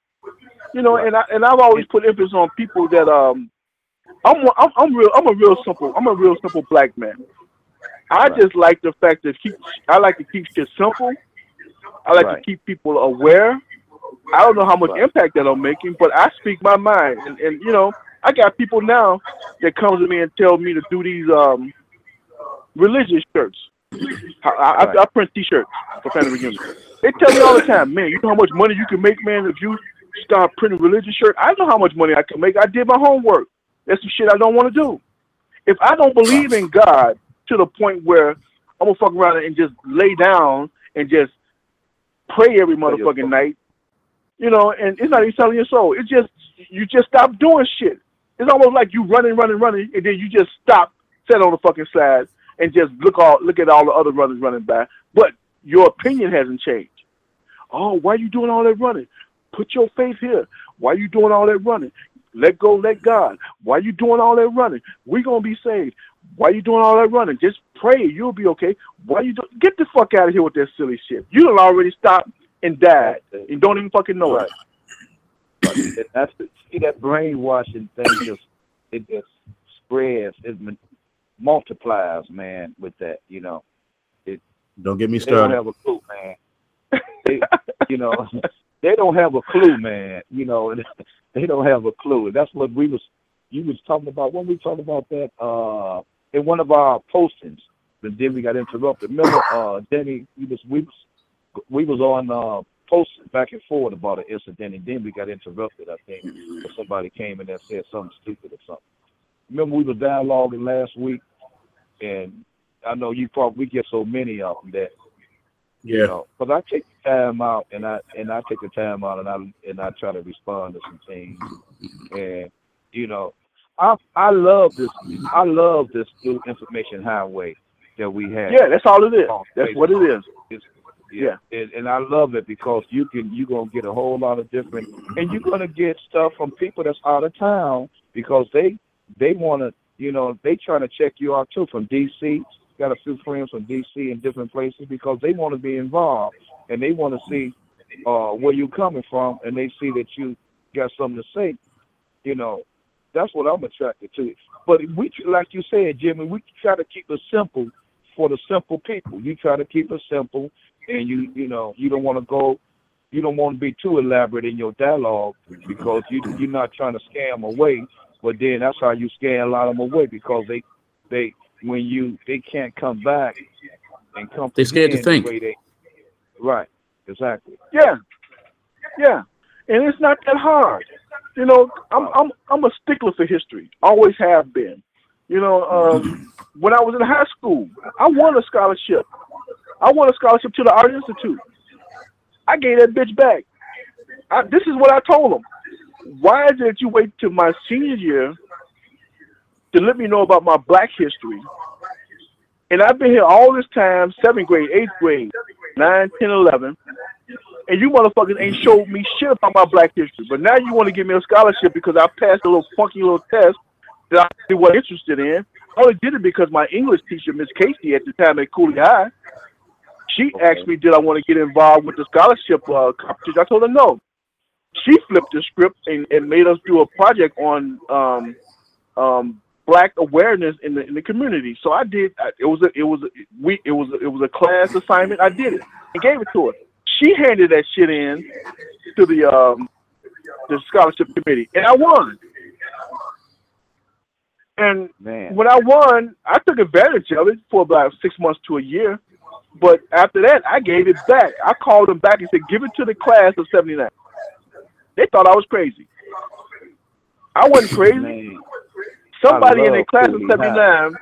B: You know, and I and I've always put emphasis on people that um, I'm I'm, I'm real I'm a real simple I'm a real simple black man. I
D: Right.
B: just like the fact that keep I like to keep shit simple. I like
D: Right.
B: to keep people aware. I don't know how much
D: Right.
B: impact that I'm making, but I speak my mind, and, and you know I got people now that comes to me and tell me to do these um religious shirts. I, I,
D: Right.
B: I print T-shirts for family reunion. They tell me all the time, man. You know how much money you can make, man, if you start printing religious shirts. I know how much money I can make. I did my homework. That's some shit I don't want to do. If I don't believe in God to the point where I'm gonna fuck around and just lay down and just pray every motherfucking night, you know, and it's not even selling your soul. It's just you just stop doing shit. It's almost like you running, running, running, and then you just stop, set on the fucking side, and just look all look at all the other runners running by. But your opinion hasn't changed. Oh, why are you doing all that running? Put your faith here. Why are you doing all that running? Let go, let God. Why are you doing all that running? We're gonna be saved. Why are you doing all that running? Just pray, you'll be okay. Why are you do- get the fuck out of here with that silly shit? You done already stopped and died and don't even fucking know
D: Right.
B: it.
D: That's the, see that brainwashing thing just it just spreads it multiplies man with that you know.
C: Don't get me started.
D: they don't have a clue man. They, you know they don't have a clue man you know and they don't have a clue. And that's what we was you was talking about when we talked about that uh in one of our postings. But then we got interrupted. Remember uh Denny we was we was we was on uh posting back and forth about an incident and then we got interrupted I think somebody came in and said something stupid or something. Remember we were dialoguing last week and I know you probably we get so many of them that you
C: Yeah.
D: know, because I take the time out and I and I take the time out and I and I try to respond to some things, and you know, I I love this I love this new information highway that we have.
B: Yeah, that's all it is. That's what it is.
D: Facebook.
B: is.
D: Yeah, and, and I love it because you can you're gonna get a whole lot of different, and you're gonna get stuff from people that's out of town because they they want to you know they trying to check you out too from DC. Got a few friends from DC and different places because they want to be involved and they want to see uh where you coming from and they see that you got something to say. You know, that's what I'm attracted to. But we like you said, Jimmy, we try to keep it simple for the simple people. You try to keep it simple and you you know you don't want to go you don't want to be too elaborate in your dialogue because you you're not trying to scam away but then that's how you scare a lot of them away because they they when you they can't come back and come
C: They scared to think.
D: they, right exactly
B: Yeah, yeah, and it's not that hard. You know, I'm I'm I'm a stickler for history. Always have been. You know, um, when I was in high school, I won a scholarship. I won a scholarship to the Art Institute. I gave that bitch back. I, this is what I told them. Why is it that you wait till my senior year to let me know about my black history? And I've been here all this time, seventh grade, eighth grade, nine, ten, eleven, and you motherfuckers ain't showed me shit about my black history. But now you want to give me a scholarship because I passed a little funky little test that I really wasn't interested in. I only did it because my English teacher, Miss Casey, at the time at Cooley High, she asked me, did I want to get involved with the scholarship uh, competition? I told her no. She flipped the script and, and made us do a project on um, um, black awareness in the in the community. So I did. It was a it was a, we it was a, it was a class assignment. I did it and gave it to her. She handed that shit in to the um, the scholarship committee, and I won. And
D: Man.
B: when I won, I took advantage of it for about six months to a year. But after that, I gave it back. I called them back and said, "Give it to the class of '79." They thought I was crazy. I wasn't crazy.
D: Man.
B: Somebody in the class of '79,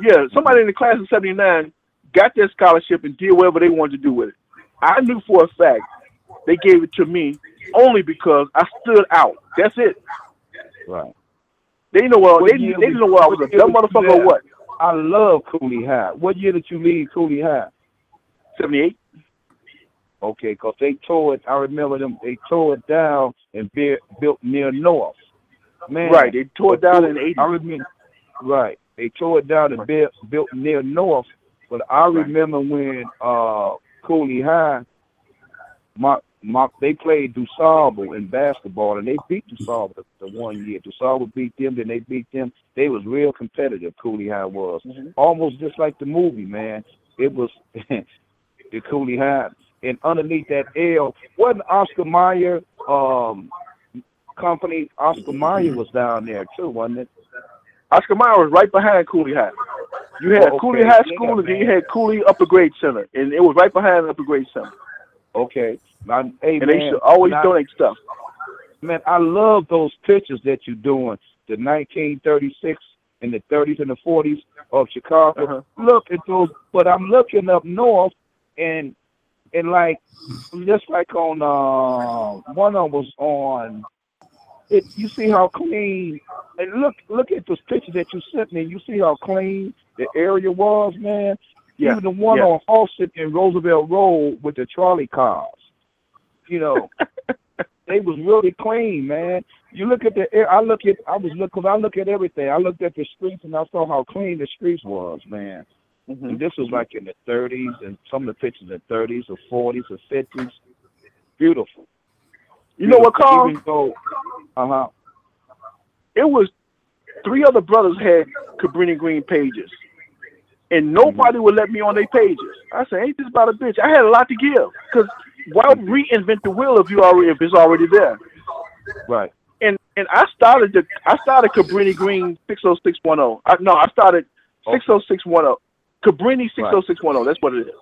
B: yeah, somebody in the class of '79 got their scholarship and did whatever they wanted to do with it. I knew for a fact they gave it to me only because I stood out. That's it.
D: Right.
B: They know what
D: What
B: they, they didn't know what I was a dumb motherfucker or what.
D: I love Cooley High. What year did you leave Cooley High?
B: '78.
D: Okay, 'cause they tore it. I remember them. They tore it down and be, built near North. Man,
B: Right. They tore it down in the
D: I remember. Right. They tore it down and built built near North. But I remember when uh Cooley High, my my they played DuSable in basketball and they beat DuSable the, the one year. DuSable beat them, then they beat them. They was real competitive. Cooley High was
B: Mhm.
D: almost just like the movie, man. It was the Cooley High, and underneath that L wasn't Oscar Mayer um company. Oscar Mayer was down there too, wasn't it?
B: Oscar Mayer was right behind Cooley High. You had
D: Oh, okay.
B: Cooley High
D: Yeah,
B: School, and then you had Cooley Upper Grade Center, and it was right behind Upper Grade Center.
D: Okay. Hey,
B: And
D: man,
B: they should always
D: I-
B: donate stuff.
D: man, I love those pictures that you're doing. The 1936 and the 30s and the 40s of Chicago.
B: Uh-huh.
D: Look at those, but I'm looking up north, and and like just like on uh, one of them was on. It, you see how clean, and look look at those pictures that you sent me. You see how clean the area was, man.
B: Yeah,
D: Even the one
B: yeah.
D: on Halsted and Roosevelt Road with the trolley cars. You know, they was really clean, man. You look at the air. I look at. I was look. Cause I look at everything. I looked at the streets and I saw how clean the streets was, man.
B: Mm-hmm.
D: And this was like in the 30s, and some of the pictures in the 30s or 40s or 50s. Beautiful.
B: You know what, Carl?
D: Even though, uh huh.
B: It was three other brothers had Cabrini Green pages, and nobody would let me on their pages. I said, "Ain't this about a bitch?" I had a lot to give, cause why reinvent the wheel if you already if it's already there?
D: Right.
B: and and I started the I started Cabrini Green six oh six one oh. No, I started six oh six one oh. Cabrini six oh six one oh. That's what it is.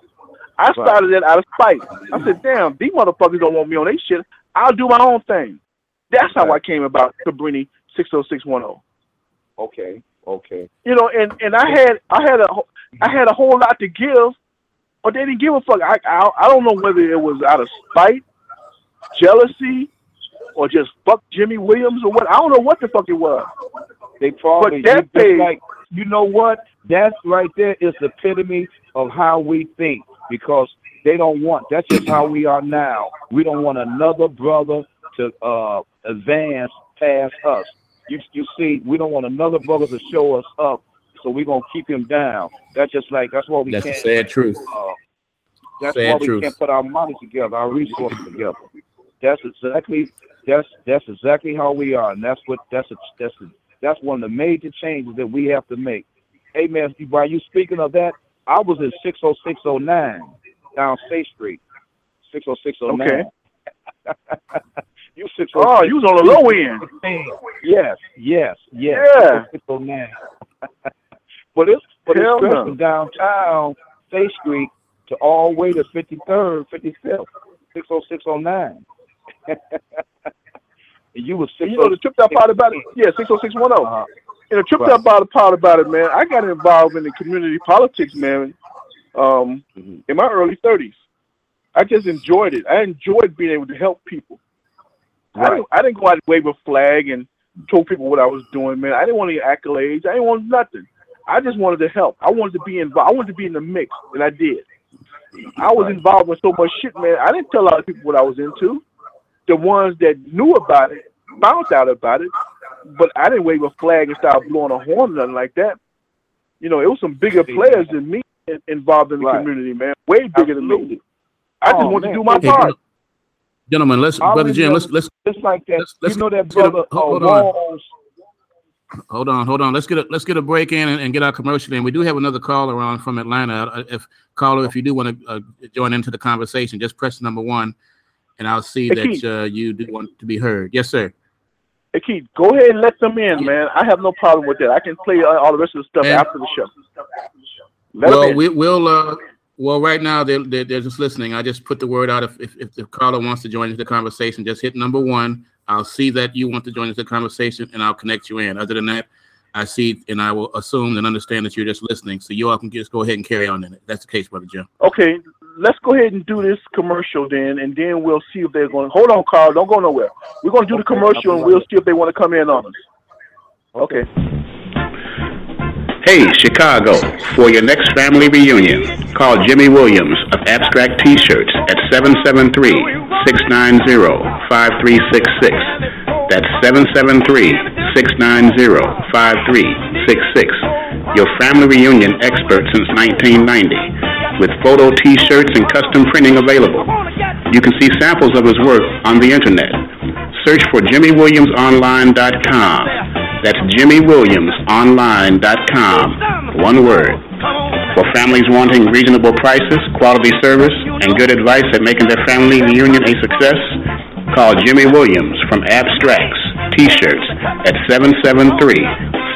B: I started that out of spite. I said, "Damn, these motherfuckers don't want me on their shit. I'll do my own thing." That's how I came about Cabrini six oh six one oh.
D: Okay. Okay.
B: You know, and and I had I had a I had a whole lot to give, but they didn't give a fuck. I I, I don't know whether it was out of spite, jealousy, or just fuck Jimmy Williams or what. I don't know what the fuck it was.
D: They probably but that
B: page-
D: like you know what? That's right there is the epitome of how we think because they don't want that's just how we are now. We don't want another brother to uh advance past us. You you see, we don't want another brother to show us up, so we're gonna keep him down. That's just like that's why we
C: That's the
D: can't
C: sad truth.
D: uh, that's
C: Sad
D: why we
C: truth.
D: can't put our money together, our resources together. That's exactly that's that's exactly how we are, and that's what that's a, that's a, that's one of the major changes that we have to make. Hey man, while you speaking of that, I was in six oh six oh nine down State Street, six oh six oh nine. Okay. You oh six
B: Oh, you was on the low end.
D: Yes, yes, yes.
B: Yeah.
D: 609. but it's but
B: Hell
D: it's stretching downtown State Street to all the way to 53rd, 55th, 60609. And you was
B: And you know the tripped out part about it? Yeah, six oh six one oh.
D: Uh,
B: And the tripped
D: Right.
B: out part part about it, man. I got involved in the community politics, man. Um,
D: Mhm.
B: in my early thirties, I just enjoyed it. I enjoyed being able to help people. I, didn't, I didn't go out and wave a flag and told people what I was doing, man. I didn't want any accolades. I didn't want nothing. I just wanted to help. I wanted to be involved. I wanted to be in the mix, and I did. I was
D: Right.
B: involved with so much shit, man. I didn't tell a lot of people what I was into. The ones that knew about it found out about it, but I didn't wave a flag and start blowing a horn or nothing like that. You know, it was some bigger players than me involved in the
D: Right.
B: community, man. Way bigger than me. I just
D: Oh,
B: wanted
D: man.
B: to do my
C: Hey,
B: part.
C: Gentlemen, let's,
D: All
C: brother Jim, let's, let's,
D: Just like that.
C: Let's- let's
D: you know that
C: get a-
D: brother uh,
C: hold on. Hold on, hold on. Let's get a, let's get a break in and, and get our commercial in. We do have another caller on from Atlanta. Uh, If caller, if you do want to uh, join into the conversation, just press number one, and I'll see that uh, you do want to be heard. Yes, sir.
B: Hey, Keith, go ahead and let them in, man. I have no problem with that. I can play uh, all the rest of the stuff
C: And-
B: after the show. Let
C: well, we, we'll. Uh, well, right now they're, they're they're just listening. I just put the word out. If, if if the caller wants to join into the conversation, just hit number one. I'll see that you want to join into the conversation, and I'll connect you in. Other than that, I see and I will assume and understand that you're just listening. So you all can just go ahead and carry on in it. That's the case, brother Jim.
B: Okay, let's go ahead and do this commercial then, and then we'll see if they're going. Hold on, Carl. Don't go nowhere. We're going to do the commercial, and we'll
D: right
B: see if they want to come in on us. Okay.
E: Hey, Chicago, for your next family reunion, call Jimmy Williams of Abstract T-Shirts at 773-690-5366. That's 773-690-5366. Your family reunion expert since 1990, with photo T-shirts and custom printing available. You can see samples of his work on the internet. Search for JimmyWilliamsOnline.com. That's JimmyWilliamsOnline.com. One word. For families wanting reasonable prices, quality service, and good advice at making their family reunion a success, call Jimmy Williams from Abstracts T-shirts at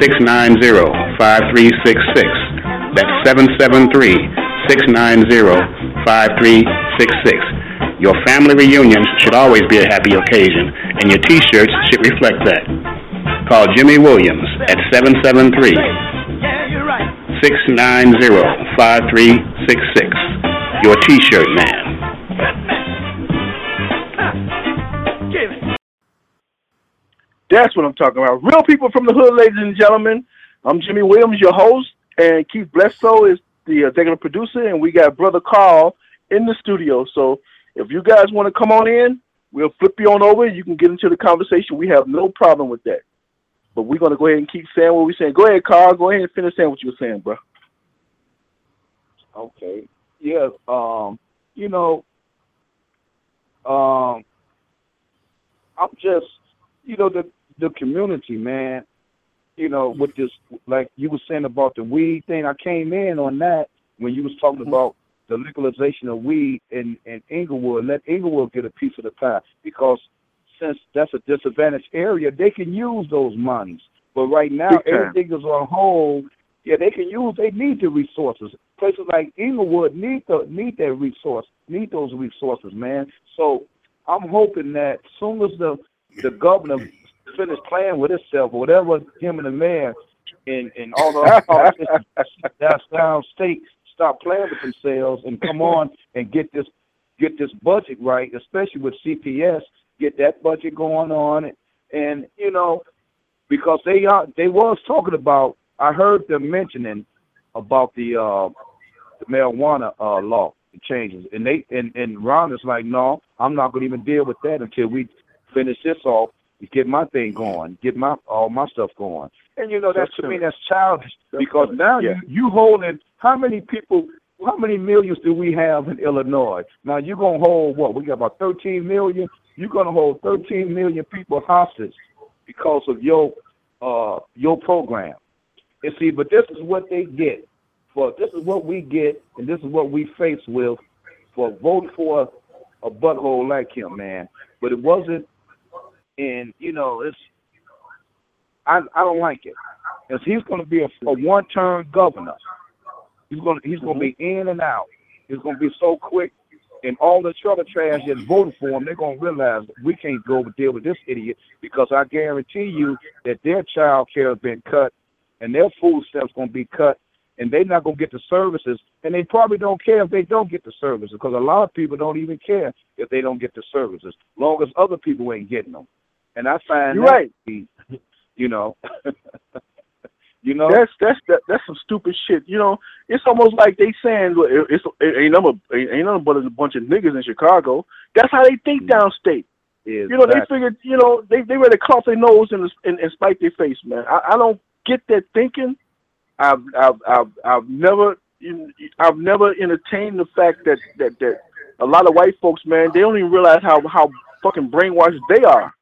E: 773-690-5366. That's 773-690-5366. Your family reunions should always be a happy occasion, and your T-shirts should reflect that. Call Jimmy Williams at 773 690 5366. Your T shirt man.
B: That's what I'm talking about. Real people from the hood, ladies and gentlemen. I'm Jimmy Williams, your host, and Keith Bledsoe is the executive producer, and we got Brother Carl in the studio. So if you guys want to come on in, we'll flip you on over. You can get into the conversation. We have no problem with that. But we're going to go ahead and keep saying what we're saying. Go ahead, Carl. Go ahead and finish saying what you were saying, bro.
D: Okay. Yeah. Um. You know. Um. I'm just, you know, the the community, man. You know, with this, like you were saying about the weed thing. I came in on that when you was talking mm-hmm. about the legalization of weed in in Englewood. Let Englewood get a piece of the pie because since that's a disadvantaged area, they can use those monies. But right now,
B: time.
D: everything is on hold. Yeah, they can use. They need the resources. Places like Englewood need the need that resource, need those resources, man. So I'm hoping that as soon as the the governor finish playing with himself, or whatever him and the mayor and and all the politicians that's downstate stop playing with themselves and come on and get this get this budget right, especially with CPS, get that budget going on, and you know because they are they was talking about. I heard them mentioning about the uh the marijuana uh law the changes, and they and and Ron is like, no, I'm not going to even deal with that until we finish this off, get my thing going, get my all my stuff going. And you know that's to me that's childish because now
B: Yeah.
D: you you holding how many people. How many millions do we have in Illinois? Now you're gonna hold what? We got about 13 million. You're gonna hold 13 million people hostage because of your uh your program. And see, but this is what they get. For this is what we get, and this is what we face with for voting for a butthole like him, man. But it wasn't, and you know, it's I I don't like it, because he's going to be a, a one-term governor. He's going to he's going to be mm-hmm. in and out. He's going to be so quick, and all the other trash that voted for him, they're going to realize we can't go deal with this idiot because I guarantee you that their child care has been cut, and their food stamps going to be cut, and they're not going to get the services, and they probably don't care if they don't get the services because a lot of people don't even care if they don't get the services, long as other people ain't getting them. And I find
B: You're right.
D: be, you know, you know,
B: That's that's that, that's some stupid shit. You know, it's almost like they saying it- it's it ain't number ain't nothing but a bunch of niggas in Chicago. That's how they think mm-hmm. downstate.
D: is
B: You know, they figured, you know, they they ready to cough their nose and, and and spike their face, man. I, I don't get that thinking. I've I've I've, I've never I've never entertained the fact that that that a lot of white folks, man, they don't even realize how how fucking brainwashed they are.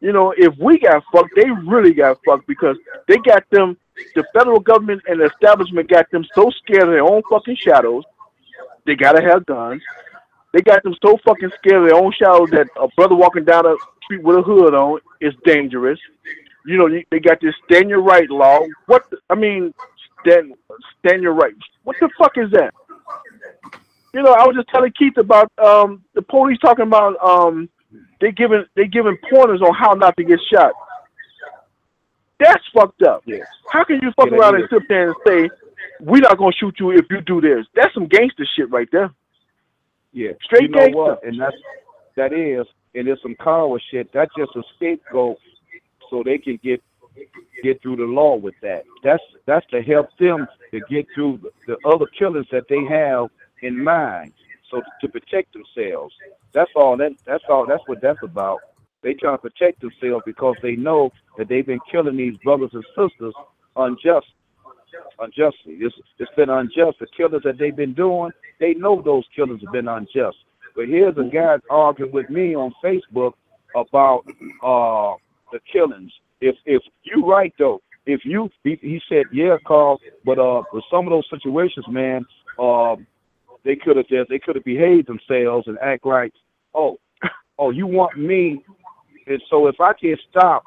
B: You know, if we got fucked, they really got fucked because they got them. The federal government and the establishment got them so scared of their own fucking shadows. They gotta have guns. They got them so fucking scared of their own shadows that a brother walking down a street with a hood on is dangerous. You know, they got this stand your right law. What the, I mean, stand stand your right. What the fuck is that? You know, I was just telling Keith about um the police talking about um they giving they giving pointers on how not to get shot. That's fucked up.
D: Yeah.
B: How can you fuck
D: Yeah,
B: around and sit there and say we're not gonna shoot you if you do this? That's some gangster shit right there.
D: Yeah.
B: Straight
D: you know
B: gangster.
D: what? And that's that is, and it's some coward shit. That's just a scapegoat so they can get get through the law with that. That's that's to help them to get through the other killers that they have in mind. So to protect themselves. That's all that that's all that's what that's about. They try to protect themselves because they know that they've been killing these brothers and sisters unjust unjustly. It's, it's been unjust. The killers that they've been doing, they know those killers have been unjust. But here's a guy arguing with me on Facebook about uh, the killings. If if you right though, if you he, he said yeah, Carl, but uh, with some of those situations, man, um, they could have just they could have behaved themselves and act like, oh, oh, you want me, and so if I can't stop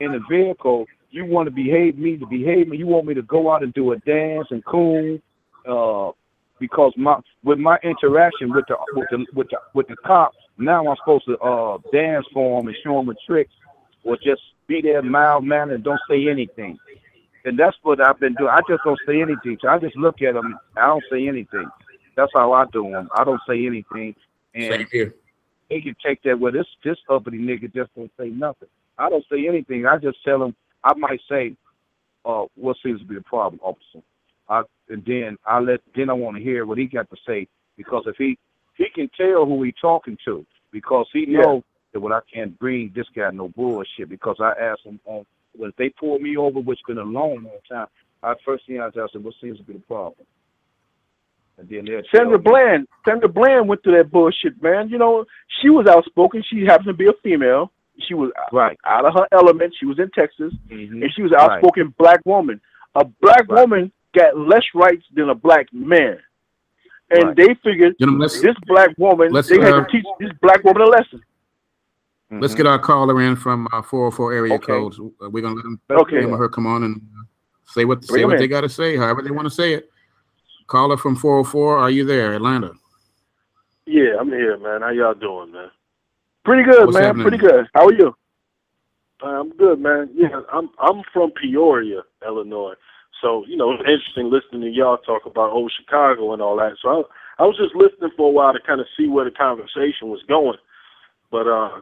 D: in a vehicle, you want to behave me to behave me. You want me to go out and do a dance and coon, uh, because my with my interaction with the with the with the with the now I'm supposed to uh dance for him and show him a trick, or just be there mild mannered and don't say anything. And that's what I've been doing. I just don't say anything. So I just look at them. I don't say anything. That's how I do them. I don't say anything. And
C: Same here.
D: they can take that. Well, this this uppity nigga just don't say nothing. I don't say anything. I just tell him. I might say, uh, what seems to be the problem, officer. I and then I let then I want to hear what he got to say because if he he can tell who he talking to because he
B: Yeah.
D: know that when I can't bring this guy no bullshit because I asked him on when they pull me over, which been a long, long time. I first thing I asked him, what seems to be the problem? And then they'll tell
B: Sandra
D: me.
B: Bland, Sandra Bland went through that bullshit, man. You know, she was outspoken. She happened to be a female. She was
D: Right.
B: out of her element. She was in Texas,
D: Mhm.
B: and she was an outspoken black woman. A black
D: Right.
B: woman got less rights than a black man, and
D: Right.
B: they figured
C: Gentlemen, let's
B: this black woman they had
C: uh,
B: to teach this black woman a lesson.
C: let's
D: Mhm.
C: get our caller in from uh, 404 area
D: Okay.
C: codes. Uh, We're gonna let them
B: Okay.
C: him or her come on and uh, say what say what
B: in.
C: they got to say, however they want to say it. Caller from 404, are you there, Atlanta?
F: Yeah, I'm here, man. How y'all doing, man?
B: Pretty good,
C: What's
B: man.
C: happening?
B: Pretty good. How are you?
F: I'm good, man. Yeah, I'm I'm from Peoria, Illinois. So you know, it's interesting listening to y'all talk about old Chicago and all that. So I, I was just listening for a while to kind of see where the conversation was going. But uh,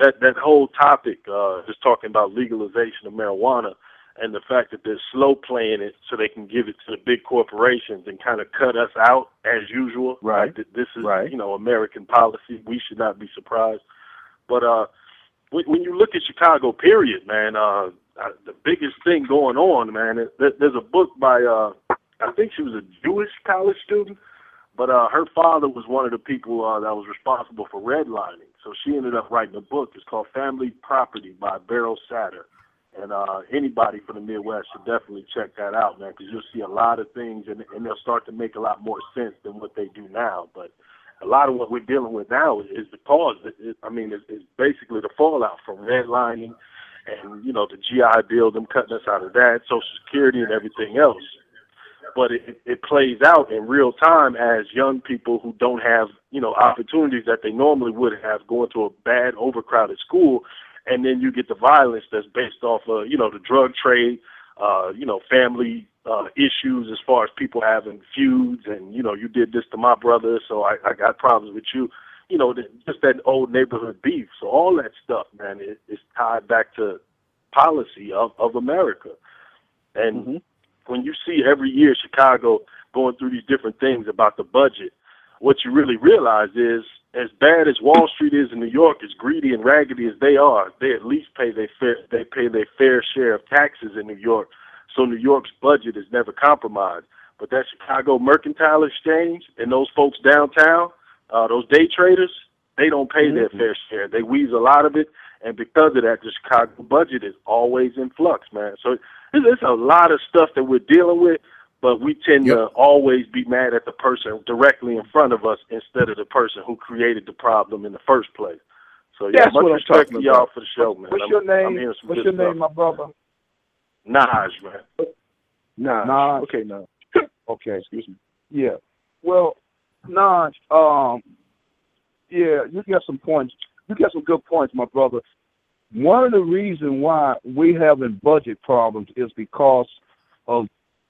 F: that that whole topic, uh, just talking about legalization of marijuana and the fact that they're slow playing it so they can give it to the big corporations and kind of cut us out as usual.
B: Right.
F: Like this is
B: Right.
F: you know American policy. We should not be surprised. But uh, when, when you look at Chicago, period, man, uh, uh, the biggest thing going on, man, there's a book by, uh, I think she was a Jewish college student, but uh, her father was one of the people uh, that was responsible for redlining. So she ended up writing a book. It's called Family Property by Beryl Satter. And uh, anybody from the Midwest should definitely check that out, man, because you'll see a lot of things, and, and they'll start to make a lot more sense than what they do now. But a lot of what we're dealing with now is, is the cause. It, it, I mean, it's, it's basically the fallout from redlining and, you know, the GI Bill, them cutting us out of that, Social Security and everything else. But it, it plays out in real time as young people who don't have, you know, opportunities that they normally would have going to a bad, overcrowded school. And then you get the violence that's based off of, you know, the drug trade, uh, you know, family uh, issues as far as people having feuds and, you know, you did this to my brother, so I, I got problems with you. You know, that, just that old neighborhood beef. So all that stuff, man, it, it's tied back to policy of, of America. And
B: Mhm.
F: when you see every year Chicago going through these different things about the budget, what you really realize is as bad as Wall Street is in New York, as greedy and raggedy as they are, they at least pay their fair they pay their fair share of taxes in New York. So New York's budget is never compromised. But that Chicago Mercantile Exchange and those folks downtown, Uh, those day traders, they don't pay their
B: Mhm.
F: fair share. They weasel a lot of it, and because of that, the Chicago budget is always in flux, man. So there's, there's a lot of stuff that we're dealing with, but we tend
C: Yep.
F: to always be mad at the person directly in front of us instead of the person who created the problem in the first place. So yeah,
B: That's
F: much respect to y'all for the show, man.
D: What's
F: I'm-
D: your
F: I'm
D: name? What's your name,
F: stuff.
D: my brother?
F: Naj, man.
B: Nah.
D: Nah.
B: Okay, nah.
D: Okay.
B: Excuse me.
D: Yeah. Well, Naj, um, yeah, you got some points. You got some good points, my brother. One of the reasons why we having budget problems is because of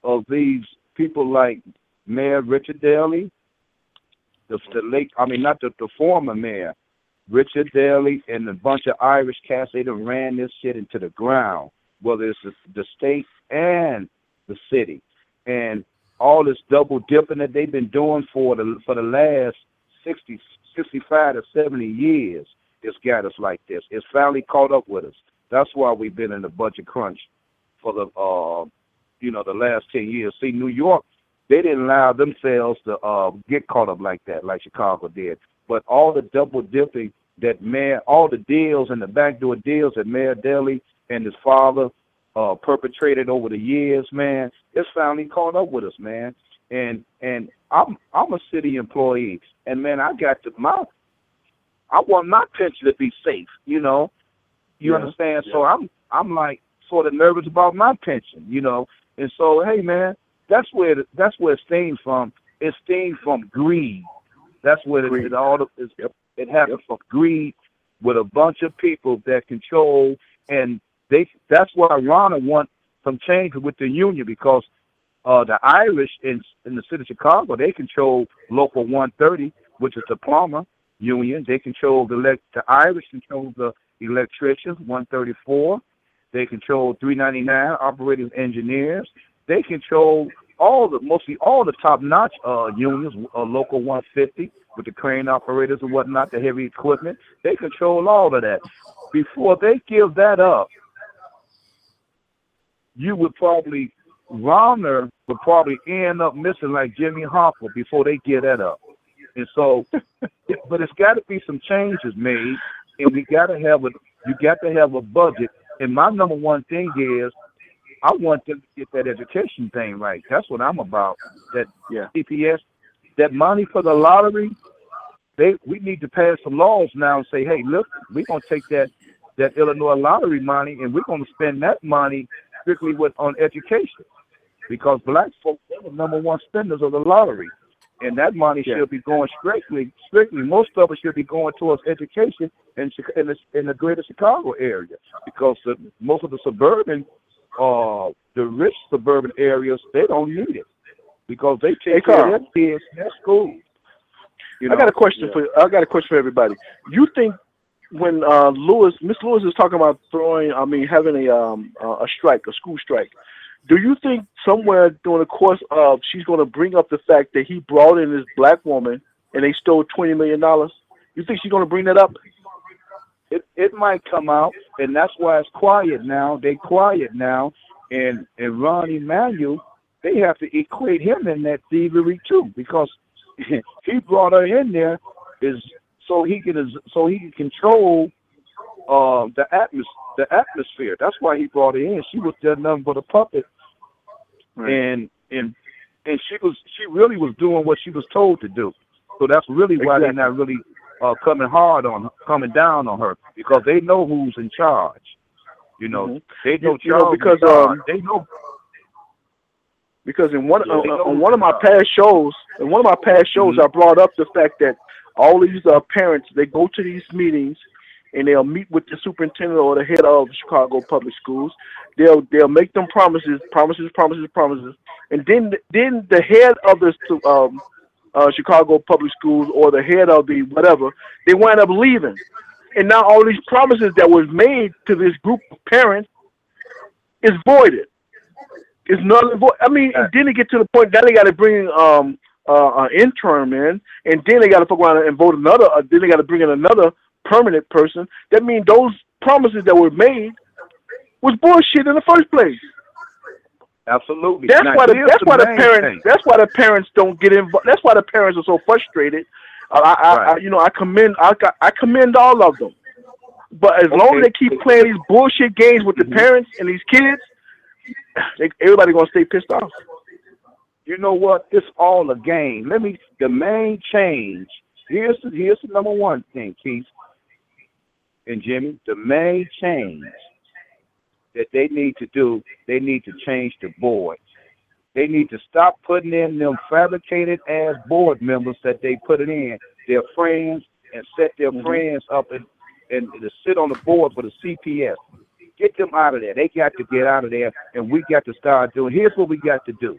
D: of these people like Mayor Richard Daley, the, the late, I mean, not the, the former mayor, Richard Daley, and a bunch of Irish cats. They done ran this shit into the ground, whether it's the, the state and the city, and all this double dipping that they've been doing for the for the last 60, 65 to 70 years it's got us like this. It's finally caught up with us. That's why we've been in a budget crunch for the uh you know the last 10 years. See New York they didn't allow themselves to uh get caught up like that like Chicago did. But all the double dipping that Mayor all the deals and the backdoor deals that Mayor Daley and his father uh perpetrated over the years, man, it's finally caught up with us, man. And and I'm I'm a city employee and man I got to my I want my pension to be safe, you know. You
B: Yeah,
D: understand? So I'm I'm like sort of nervous about my pension, you know. And so hey man, that's where the, that's where it stems from. It stems from greed. That's where it,
B: Greed.
D: it all is. It happens from greed with a bunch of people that control and they that's why Rauner want some change with the union because uh the Irish in in the city of Chicago they control local 130, which is the plumber union. They control the elect the Irish control the electricians 134. They control 399 operating engineers. They control all the mostly all the top notch uh unions, uh, local 150 with the crane operators and whatnot, the heavy equipment. They control all of that. Before they give that up, you would probably Rauner would probably end up missing like Jimmy Hoffa before they give that up. And so, but it's got to be some changes made, and we got to have a you got to have a budget. And my number one thing is, I want them to get that education thing right. That's what I'm about. That
B: Yeah.
D: CPS, that money for the lottery, they we need to pass some laws now and say, hey, look, we're gonna take that that Illinois lottery money and we're gonna spend that money strictly with on education, because black folks are the number one spenders of the lottery, and that money
B: Yeah.
D: should be going strictly strictly. Most of it should be going towards education in in the, in the greater Chicago area, because the, most of the suburban, uh, the rich suburban areas, they don't need it because they
B: Hey,
D: take care
B: Carl.
D: of their kids in their school. You
B: I got a question for I got a question for everybody. You think when uh, Lewis, Miss Lewis is talking about throwing, I mean, having a um uh, a strike, a school strike. Do you think somewhere during the course of she's going to bring up the fact that he brought in this black woman and they stole twenty million dollars? You think she's going to bring that up?
D: it it might come out, and that's why it's quiet now. They quiet now, and and Rahm Emanuel, they have to equate him in that thievery too, because he brought her in there is so he can so he can control uh, the atmos the atmosphere. That's why he brought her in. She was just nothing but a puppet, and and and she was she really was doing what she was told to do. So that's really why they're not really uh, coming hard on her, coming down on her because they know who's in charge. You know,
B: Mhm.
D: they know
B: You know, because, um,
D: they know
B: because in one
D: Yeah,
B: uh, uh, on one of my past shows, in one of my past shows,
D: Mhm.
B: I brought up the fact that all these uh, parents they go to these meetings and they'll meet with the superintendent or the head of Chicago Public Schools. They'll they'll make them promises, promises, promises, promises, and then then the head of the um, uh, Chicago Public Schools or the head of the whatever they wind up leaving, and now all these promises that was made to this group of parents is voided. It's null and void. I mean, and then they get to the point that they got to bring um uh, an intern in, and then they got to fuck around and vote another. Uh, then they got to bring in another permanent person. That means those promises that were made was bullshit in the first place.
D: absolutely.
B: That's
D: Now,
B: why the that's why the parents
D: thing.
B: that's why the parents don't get involved. That's why the parents are so frustrated I, I, I you know, I commend, I, I commend all of them. But as long as they keep playing these bullshit games with the
D: Mhm.
B: parents and these kids, they, everybody gonna stay pissed off.
D: you know what? It's all a game. Let me. The main change. Here's the, here's the number one thing, Keith and Jimmy. The main change that they need to do. They need to change the board. They need to stop putting in them fabricated ass board members that they put it in. Their friends and set their
B: Mhm.
D: friends up and, and to sit on the board for the CPS. Get them out of there. They got to get out of there, and we got to start doing. Here's what we got to do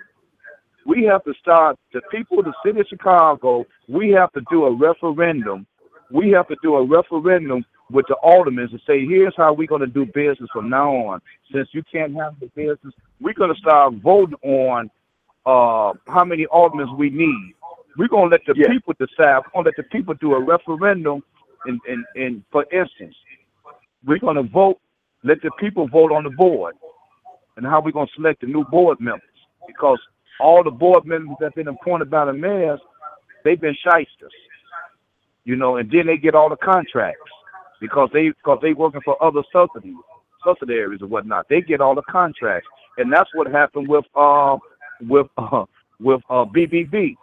D: we have to start the people of the city of Chicago, we have to do a referendum. We have to do a referendum with the aldermen to say, here's how we're going to do business from now on. Since you can't have the business, we're going to start voting on uh, how many aldermen we need. We're going to let the
B: Yeah.
D: people decide. We're going to let the people do a referendum. And, and, and for instance, we're going to vote, let the people vote on the board and how we're going to select the new board members. Because all the board members that have been appointed by the mayors, they've been shysters. You know, and then they get all the contracts because they because they working for other subsidies, subsidiaries or whatnot. They get all the contracts, and that's what happened with uh with uh with uh BBB.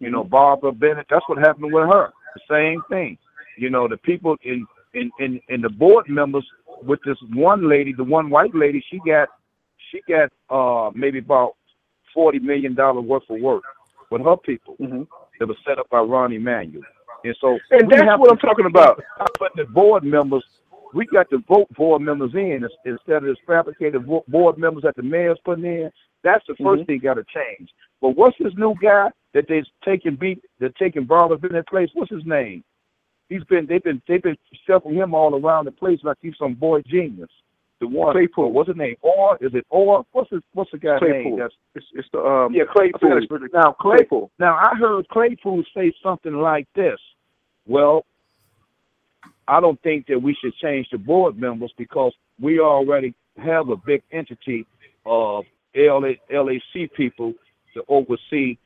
D: You know, Barbara Bennett. That's what happened with her. The same thing. You know, the people in in in, in the board members with this one lady, the one white lady, she got she got uh maybe about forty million dollar worth of work with her people
B: Mm-hmm.
D: that was set up by Rahm Emanuel. And so
B: And that's what
D: to-
B: I'm talking about.
D: But the board members, we got to vote board members in instead of this fabricated board members that the mayor's putting in. That's the 1st
B: Mhm.
D: thing got to change. But what's this new guy that they're taking beat? They're taking Barbara that place. What's his name? He's been they've been they've been shuffling him all around the place like he's some boy genius. The one
B: Claypool.
D: What's his name? Or is it or? What's his what's the guy's
B: Claypool.
D: name? That's
B: It's, it's the um,
D: yeah, Claypool. Now, Clay,
B: Claypool.
D: now I heard Claypool say something like this. Well, I don't think that we should change the board members because we already have a big entity of LA, LAC people to oversee.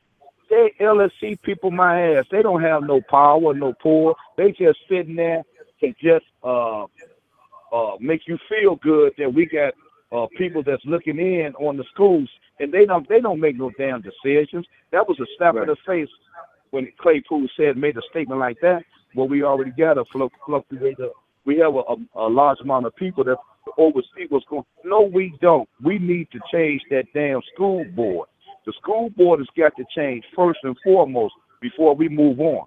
D: They LSC people, my ass. They don't have no power, no pull. They just sitting there to just uh, uh, make you feel good that we got uh, people that's looking in on the schools, and they don't they don't make no damn decisions. That was a slap in the face when Claypool said made a statement like that. Well, we already got a flu- fluctuator. We have a, a, a large amount of people that oversee what's going. No, we don't. We need to change that damn school board. The school board has got to change first and foremost before we move on.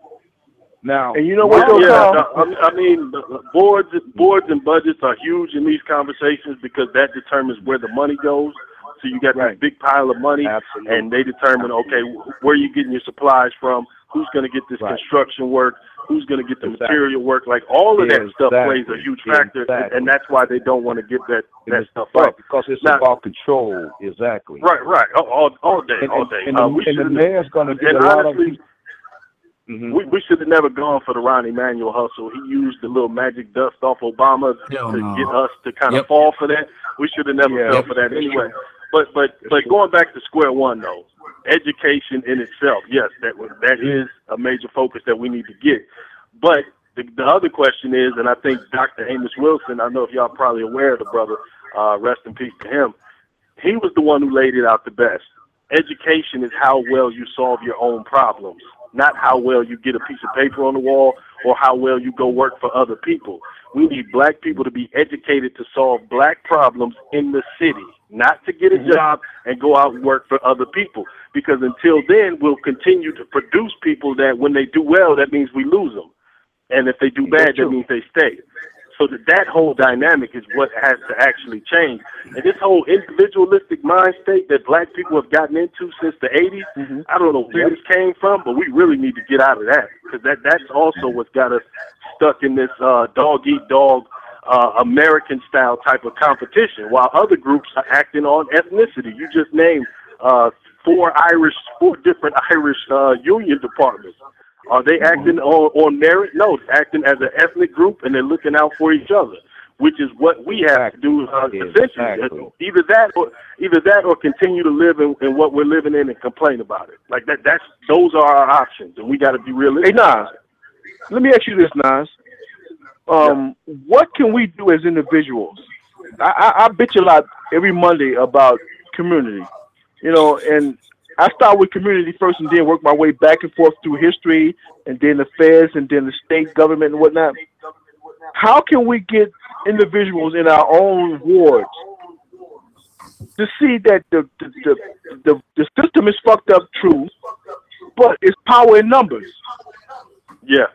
D: Now,
B: And you know what,
D: now-
B: though,
F: yeah, no, I I mean, the- the boards, boards and budgets are huge in these conversations because that determines where the money goes. So you got
B: Right.
F: this big pile of money,
D: Absolutely.
F: and they determine, okay, wh- where you getting your supplies from, who's going to get this
D: Right.
F: construction work, who's going to get the
D: Exactly.
F: material work. Like all of that stuff plays a huge factor,
D: Exactly.
F: and that's why they don't want to give that that stuff
D: right,
F: up.
D: because it's
F: Now-
D: about control. Exactly.
F: Right, right, all, all, all day,
D: And,
F: all day.
D: and,
F: Uh,
D: the, and the mayor's going to get
F: and
D: a lot
F: honestly,
D: of. Mhm.
F: we, we should have never gone for the Rahm Emanuel hustle. He used the little magic dust off Obama
C: Hell
F: to
C: no.
F: get us to kind of
C: Yep.
F: fall for that. We should have never
B: Yeah.
F: fell for that anyway. But but but going back to square one though, education in itself, yes, that that is a major focus that we need to get. But the, the other question is, and I think Dr. Amos Wilson, I know if y'all probably aware of the brother, uh, rest in peace to him. He was the one who laid it out the best. Education is how well you solve your own problems, not how well you get a piece of paper on the wall or how well you go work for other people. We need black people to be educated to solve black problems in the city, not to get a mm-hmm. job and go out and work for other people. Because until then, we'll continue to produce people that when they do well, that means we lose them. And if they do bad, that means they stay. So that, that whole dynamic is what has to actually change. And this whole individualistic mind state that black people have gotten into since the 80s, I don't know where this came from, but we really need to get out of that because that, that's also what's got us stuck in this uh, dog eat dog uh, American style type of competition, while other groups are acting on ethnicity. You just named uh, four Irish, four different Irish uh, union departments. Are they acting on, on merit? No, they're acting as an ethnic group and they're looking out for each other. which is what we have to do uh,
D: Yeah,
F: essentially.
D: exactly.
F: Either that, or either that, or continue to live in, in what we're living in and complain about it. Like that. That's those are our options, and we got to be realistic. Hey.
B: Nas, let me ask you this, Nas. Um, what can we do as individuals? I, I, I bitch a lot every Monday about community, you know, and I start with community first and then work my way back and forth through history and then the feds and then the state government and whatnot. How can we get individuals in our own wards to see that the the, the, the, the system is fucked up, true, but it's power in numbers.
F: Yeah.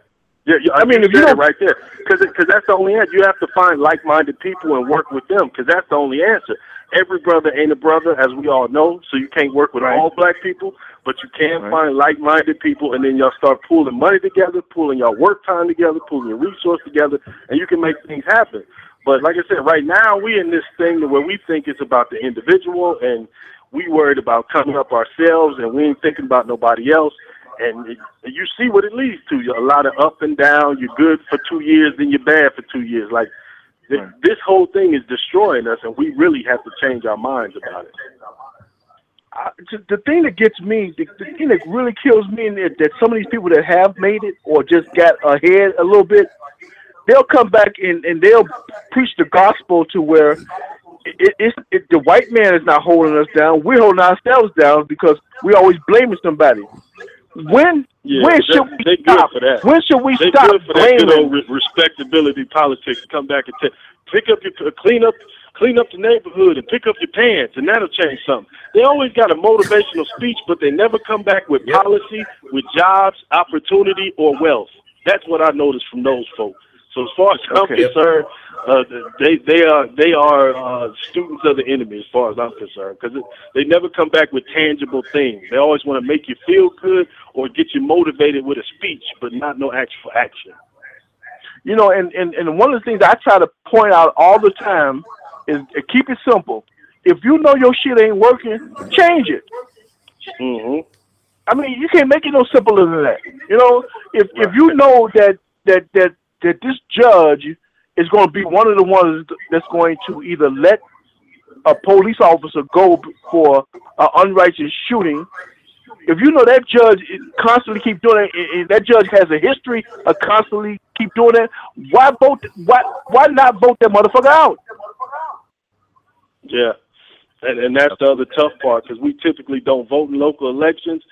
F: Yeah, yeah,
B: I mean, if you don't-
F: right there, because that's the only answer. You have to find like-minded people and work with them, because that's the only answer. Every brother ain't a brother, as we all know, so you can't work with
B: Right.
F: all black people, but you can
B: Right.
F: find like-minded people, and then y'all start pooling money together, pooling your work time together, pooling your resource together, and you can make things happen. But like I said, right now we in this thing where we think it's about the individual, and we worried about coming up ourselves, and we ain't thinking about nobody else. And it, you see what it leads to. A lot of up and down. You're good for two years, then you're bad for two years. Like th- this whole thing is destroying us, and we really have to change our minds about it.
B: I, the thing that gets me, the, the thing that really kills me, in it, that some of these people that have made it or just got ahead a little bit, they'll come back and, and they'll preach the gospel to where it, it's it, the white man is not holding us down. We're holding ourselves down because we're always blaming somebody. When
F: Yeah,
B: when should we
F: they good
B: stop?
F: for that.
B: When should we
F: They
B: stop
F: good for that good
B: blaming?
F: old re- respectability politics. Come back and t- pick up your uh, clean up, clean up the neighborhood, and pick up your pants, and that'll change something. They always got a motivational speech, but they never come back with policy, with jobs, opportunity, or wealth. That's what I noticed from those folks. So as far as I'm
B: Okay.
F: concerned, uh, they they are they are uh, students of the enemy as far as I'm concerned because they never come back with tangible things. They always want to make you feel good or get you motivated with a speech, but not no actual action.
B: You know, and, and, and one of the things I try to point out all the time is uh, keep it simple. If you know your shit ain't working, change it.
F: hmm
B: I mean, you can't make it no simpler than that. You know, if if you know that that that that this judge is going to be one of the ones that's going to either let a police officer go for an unrighteous shooting, if you know that judge constantly keep doing it, that judge has a history of constantly keep doing that, why vote? Why why not vote that motherfucker out?
F: Yeah, and and that's the other tough part because we typically don't vote in local elections,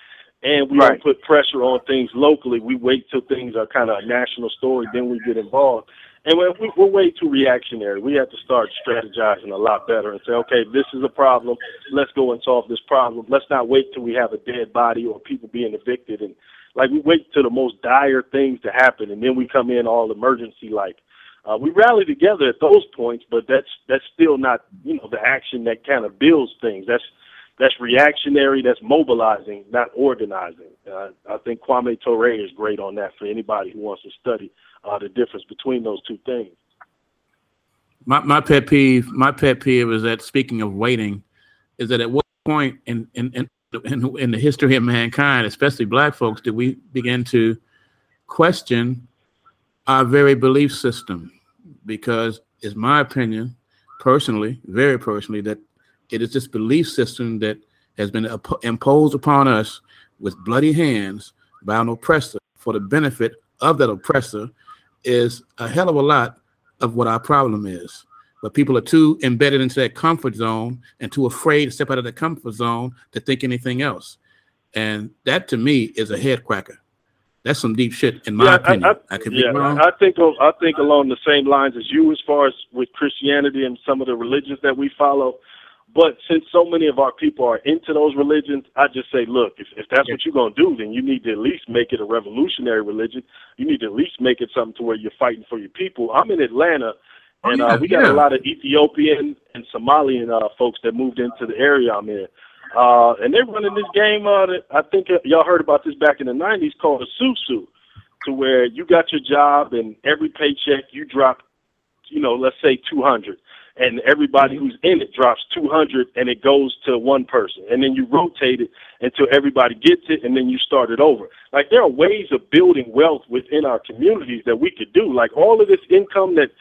F: and we
B: Right.
F: don't put pressure on things locally. We wait till things are kind of a national story, then we get involved. And when we, we're way too reactionary. We have to start strategizing a lot better and say, okay, this is a problem. Let's go and solve this problem. Let's not wait till we have a dead body or people being evicted and like we wait till the most dire things to happen and then we come in all emergency like. Uh, we rally together at those points, but that's that's still not you know the action that kind of builds things. That's that's reactionary. That's mobilizing, not organizing. Uh, I think Kwame Ture is great on that for anybody who wants to study uh, the difference between those two things.
C: My my pet peeve, my pet peeve is that speaking of waiting, is that at what point in in in, in, in the history of mankind, especially black folks, did we begin to question our very belief system? Because it's my opinion, personally, very personally, that it is this belief system that has been imposed upon us with bloody hands by an oppressor for the benefit of that oppressor is a hell of a lot of what our problem is. But people are too embedded into that comfort zone and too afraid to step out of the comfort zone to think anything else. And that to me is a head cracker. That's some deep shit in my
F: Yeah,
C: opinion. I,
F: I-
C: could
F: yeah,
C: be wrong.
F: I I think I think along the same lines as you, as far as with Christianity and some of the religions that we follow. But since so many of our people are into those religions, I just say, look, if, if that's what you're gonna do, then you need to at least make it a revolutionary religion. You need to at least make it something to where you're fighting for your people. I'm in Atlanta,
C: Oh,
F: and
C: yeah,
F: uh, we got
C: yeah.
F: a lot of Ethiopian and Somalian uh, folks that moved into the area I'm in. Uh, and they're running this game. Uh, that I think uh, y'all heard about this back in the '90s, called a susu, to where you got your job and every paycheck you drop, you know, let's say 200, and everybody who's in it drops 200, and it goes to one person, and then you rotate it until everybody gets it, and then you start it over. Like there are ways of building wealth within our communities that we could do. Like all of this income that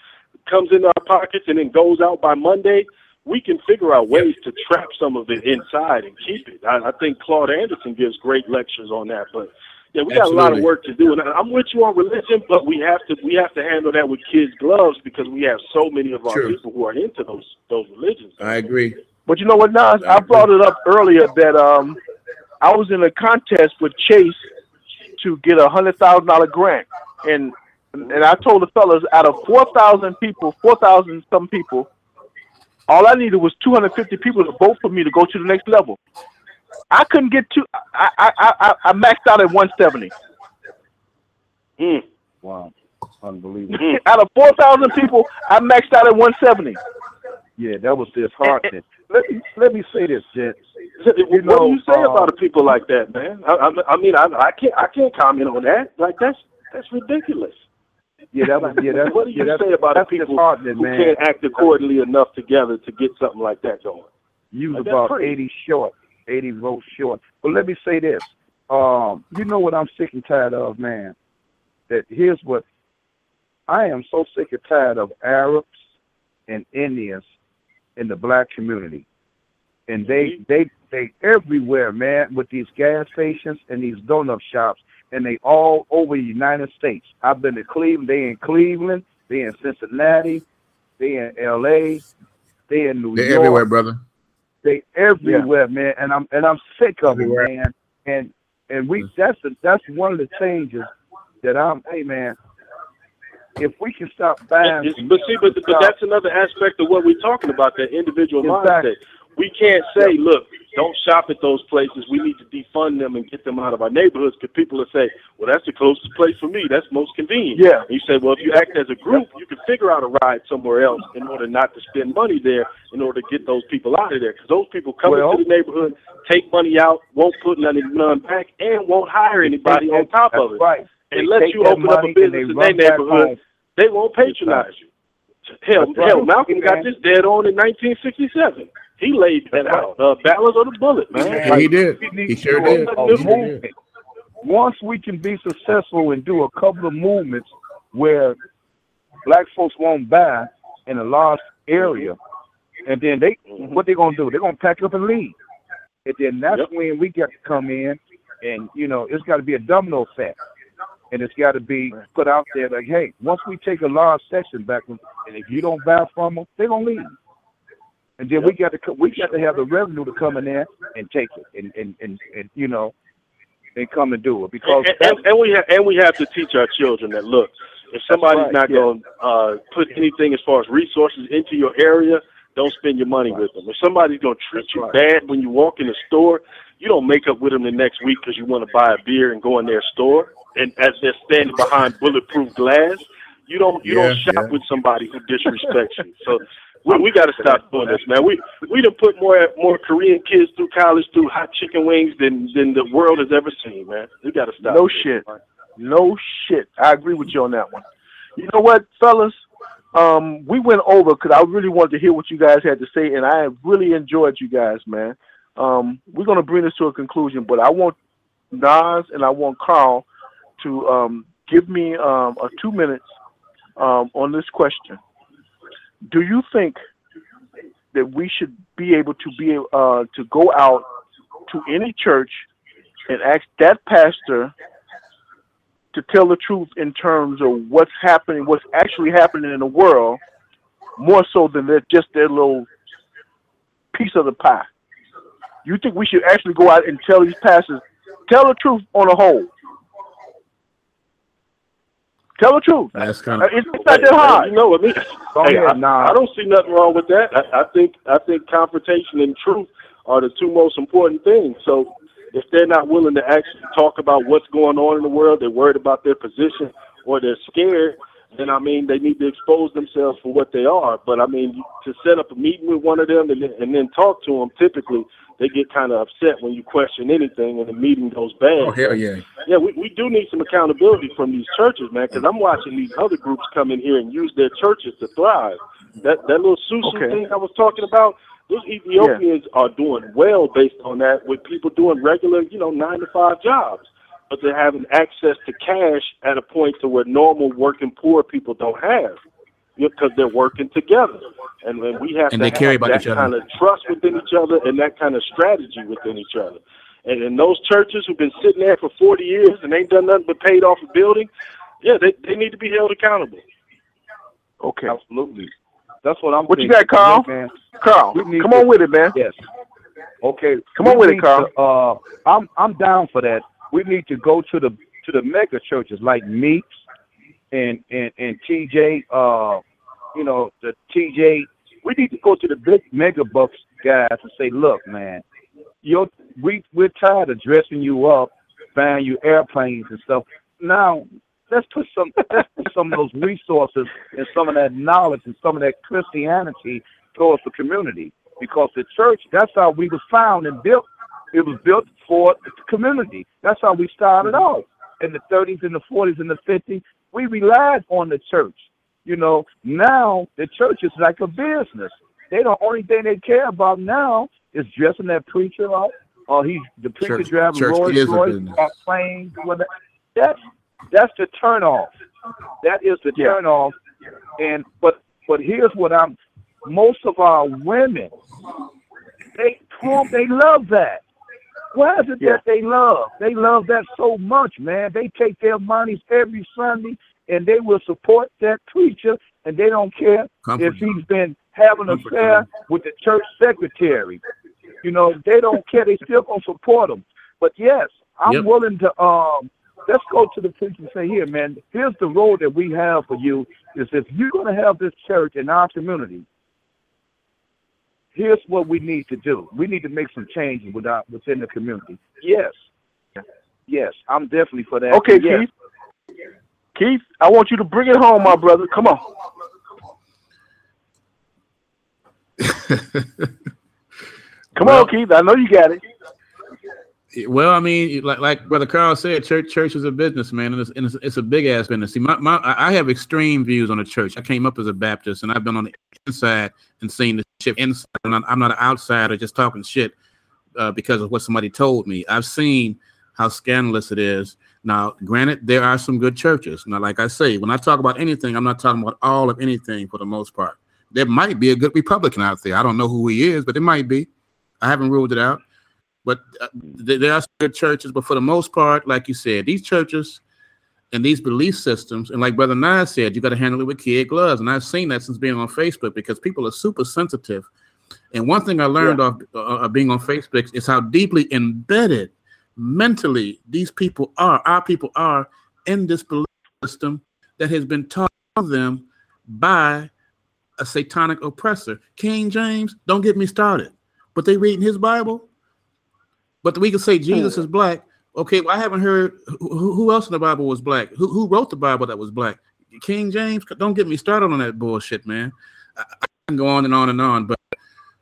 F: comes into our pockets and then goes out by Monday, we can figure out ways to trap some of it inside and keep it. I, I think Claude Anderson gives great lectures on that, but yeah, we got a lot of work to do. And I- I'm with you on religion, but we have to we have to handle that with kids' gloves because we have so many of our
C: True.
F: people who are into those those religions.
C: I agree.
B: But you know what, Nas? I brought it up earlier that um, I was in a contest with Chase to get a hundred thousand dollar grant, and and I told the fellas out of four thousand people, four thousand some people, all I needed was two hundred fifty people to vote for me to go to the next level. I couldn't get two. I I I, I maxed out at one seventy.
F: Mm.
D: Wow, unbelievable.
B: out of four thousand people, I maxed out at one seventy.
D: Yeah, that was disheartening. Let me let me say this, gents.
F: what do you say
D: uh,
F: about a people like that, man? I, I, I mean, I, I can't I can't comment on that. Like that's that's ridiculous.
D: Yeah, that was yeah. That's
F: what do you
D: yeah,
F: say about a
D: that's
F: people who
D: man.
F: can't act accordingly enough together to get something like that going?
D: You was
F: Like,
D: about eighty short, eighty votes short. But let me say this. Um, you know what I'm sick and tired of, man. That here's what I am so sick and tired of Arabs and Indians in the black community. And they they they everywhere, man, with these gas stations and these donut shops and they all over the United States. I've been to Cleveland, they in Cleveland, they in Cincinnati, they in LA, they in New York.
C: They're
D: York.
C: everywhere, brother.
D: They everywhere, man, and I'm and I'm sick of
C: Everywhere.
D: it, man. And and we that's the, that's one of the changes that I'm. Hey, man, if we can stop buying,
F: but see, but, but that's another aspect of what we're talking about, that individual
D: Exactly.
F: mindset. We can't say, look, don't shop at those places. We need to defund them and get them out of our neighborhoods because people will say, well, that's the closest place for me. That's most convenient.
B: Yeah.
F: And you say, well, if you act as a group, you can figure out a ride somewhere else in order not to spend money there in order to get those people out of there. Because those people come
D: Well-
F: into the neighborhood, take money out, won't put none, none back, and won't hire anybody on top of it.
D: Right. They
F: Unless you open up a business in their neighborhood, they won't patronize you. Hell,
D: That's right.
F: hell, Malcolm got this dead on in 1967. He laid that
D: That's right.
F: out. Uh, Ballot or the Bullet, man.
C: Yeah, he did. He sure did.
F: Oh,
D: a
F: he
D: movement. Once we can be successful and do a couple of movements where black folks won't buy in a large area, and then they
F: Mhm.
D: what they're gonna do? They're gonna pack up and leave. And then that's
F: Yep.
D: when we got to come in, and you know it's got to be a domino effect, and it's got to be put out there like, hey, once we take a large section back, and if you don't buy from them, they're gonna leave. And then we got to co- we got to have the revenue to come in there and take it, and and and, and you know, and come and do it because
F: And, and, and we ha- and we have to teach our children that look, if somebody's
D: right,
F: not
D: yeah.
F: going to uh, put anything as far as resources into your area, don't spend your money with them. If somebody's going to treat
D: That's
F: you
D: right.
F: bad when you walk in the store, you don't make up with them the next week because you want to buy a beer and go in their store. And as they're standing behind bulletproof glass, you don't you
C: Yeah,
F: don't shop
C: yeah.
F: with somebody who disrespects you. So we, we got to stop doing this, man. We we done put more more Korean kids through college through hot chicken wings than than the world has ever seen, man. We got to stop.
B: No
F: this.
B: shit. No shit. I agree with you on that one. You know what, fellas? Um, we went over because I really wanted to hear what you guys had to say, and I really enjoyed you guys, man. Um, we're gonna bring this to a conclusion, but I want Nas and I want Carl to um, give me um, a two minutes um, on this question. Do you think that we should be able to be uh, to go out to any church and ask that pastor to tell the truth in terms of what's happening, what's actually happening in the world, more so than they're just their little piece of the pie. You think we should actually go out and tell these pastors, tell the truth on a whole? Tell the truth.
C: That's kind
B: Uh,
C: of
B: It's, it's not that
F: Hey,
B: hard.
F: You know what I mean? Hey,
D: ahead,
F: I,
D: Nas.
F: I don't see nothing wrong with that. I, I think I think confrontation and truth are the two most important things. So if they're not willing to actually talk about what's going on in the world, they're worried about their position or they're scared, then I mean they need to expose themselves for what they are. But I mean to set up a meeting with one of them and then, and then talk to them, typically they get kind of upset when you question anything and the meeting goes bad.
C: oh hell yeah.
F: Yeah, we, we do need some accountability from these churches, man, because I'm watching these other groups come in here and use their churches to thrive. That that little Susu
B: Okay.
F: thing I was talking about, those Ethiopians are doing well based on that with people doing regular, you know, nine to five jobs. But they're having access to cash at a point to where normal working poor people don't have. because they're working together, and, and we have
C: And
F: to
C: they care
F: have
C: about
F: that
C: each other.
F: kind of trust within each other and that kind of strategy within each other. And in those churches who've been sitting there for 40 years and ain't done nothing but paid off a building, yeah, they, they need to be held accountable.
B: Okay.
D: Absolutely. That's what I'm.
B: What you got, Carl?
D: Look, man.
B: Carl, come
D: to-
B: on with it, man.
D: Yes. Okay.
B: Come on with it, Carl.
D: to, uh, I'm I'm down for that. We need to go to the to the mega churches like Meeks and and and TJ. Uh, you know the TJ. We need to go to the big mega bucks guys and say, look, man, you're we we're tired of dressing you up, buying you airplanes and stuff. Now let's put some let's put some of those resources and some of that knowledge and some of that Christianity towards the community because the church that's how we was found and built it was built for the community. That's how we started off. In the 30s and the 40s and the 50s we relied on the church. You know now the church is like a business. They the only thing they care about now is dressing that preacher up. Or he's the preacher
C: Church-
D: driving
C: church
D: Rolls
C: a
D: Royce or planes whatever. that's that's the turn off that is the
B: Yeah.
D: turn off and but but here's what i'm most of our women they they love that why is it
B: Yeah.
D: that they love they love that so much man they take their monies every sunday and they will support that preacher and they don't care
C: Comfort.
D: if he's been having an affair with the church secretary you know they don't care they still gonna support him but yes i'm
C: Yep.
D: willing to um let's go to the preacher and say here man here's the road that we have for you is if you're to have this church in our community here's what we need to do. We need to make some changes without, within the community. Yes. Yes, I'm definitely for that.
B: Okay,
D: yes.
B: Keith. Keith, I want you to bring it home, my brother. Come on. Come
C: Well-
B: on, Keith. I know you got it.
C: Well, I mean, like like Brother Carl said, church church is a business, man, and it's, and it's, it's a big ass business. See, my, my I have extreme views on the church. I came up as a Baptist, and I've been on the inside and seen the shit inside. And I'm, not an outsider just talking shit uh, because of what somebody told me. I've seen how scandalous it is. Now, granted, there are some good churches. Now, like I say, when I talk about anything, I'm not talking about all of anything for the most part. There might be a good Republican out there. I don't know who he is, but it might be. I haven't ruled it out. But uh, there are some good churches, but for the most part, like you said, these churches and these belief systems, and like Brother Nye said, you got to handle it with kid gloves. And I've seen that since being on Facebook because people are super sensitive. And one thing I learned off uh, of being on Facebook is how deeply embedded mentally these people are, our people are in this belief system that has been taught to them by a satanic oppressor. King James, don't get me started. But they reading his Bible. But we can say Jesus is black. Okay, well, I haven't heard who, who else in the Bible was black. Who, who wrote the Bible that was black? King James. Don't get me started on that bullshit, man. I, I can go on and on and on, but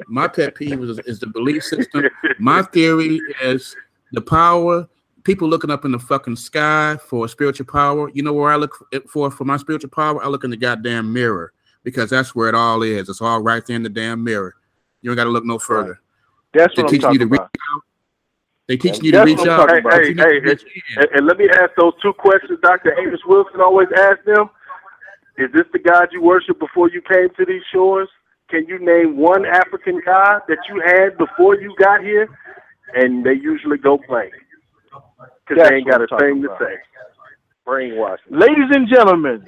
C: my pet peeve is, is the belief system. My theory is the power. People looking up in the fucking sky for spiritual power. You know where I look for for my spiritual power? I look in the goddamn mirror because that's where it all is. It's all right there in the damn mirror. You don't got to look no further.
B: That's what I'm talking about.
C: Out. They teach you to reach out.
B: talking.
F: Hey, hey,
C: teach you to
F: hey,
C: reach.
F: And, and let me ask those two questions Dr. Amos Wilson always asks them. Is this the God you worship before you came to these shores? Can you name one African God that you had before you got here? And they usually go blank because they ain't got a
B: talking
F: thing to say. Brainwashing.
B: Ladies and gentlemen,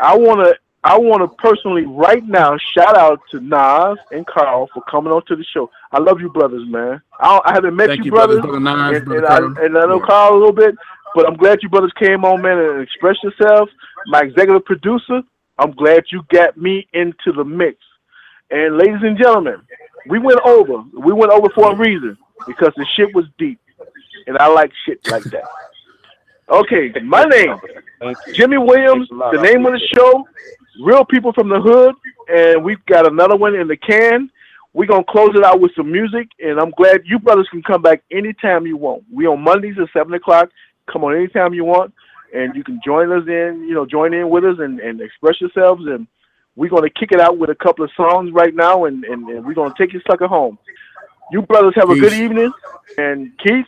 B: I want to I want to personally right now shout out to Nas and Carl for coming on to the show. I love you, brothers, man. I, don't- I haven't met
C: Thank
B: you,
C: you,
B: brothers,
C: brothers, brother Nas,
B: and,
C: brother
B: and, I,
C: Carl.
B: and I know
C: Yeah.
B: Carl a little bit, but I'm glad you brothers came on, man, and expressed yourselves. My executive producer, I'm glad you got me into the mix. And ladies and gentlemen, we went over. We went over for a reason because the shit was deep, and I like shit like that. Okay, my name, Jimmy Williams. The name of the show, Real People from the Hood, and we've got another one in the can. We're gonna close it out with some music, and I'm glad you brothers can come back anytime you want. We on Mondays at seven o'clock. Come on anytime you want, and you can join us in. You know, join in with us and, and express yourselves. And we're gonna kick it out with a couple of songs right now, and, and, and we're gonna take your sucker home. You brothers have a good evening, and Keith,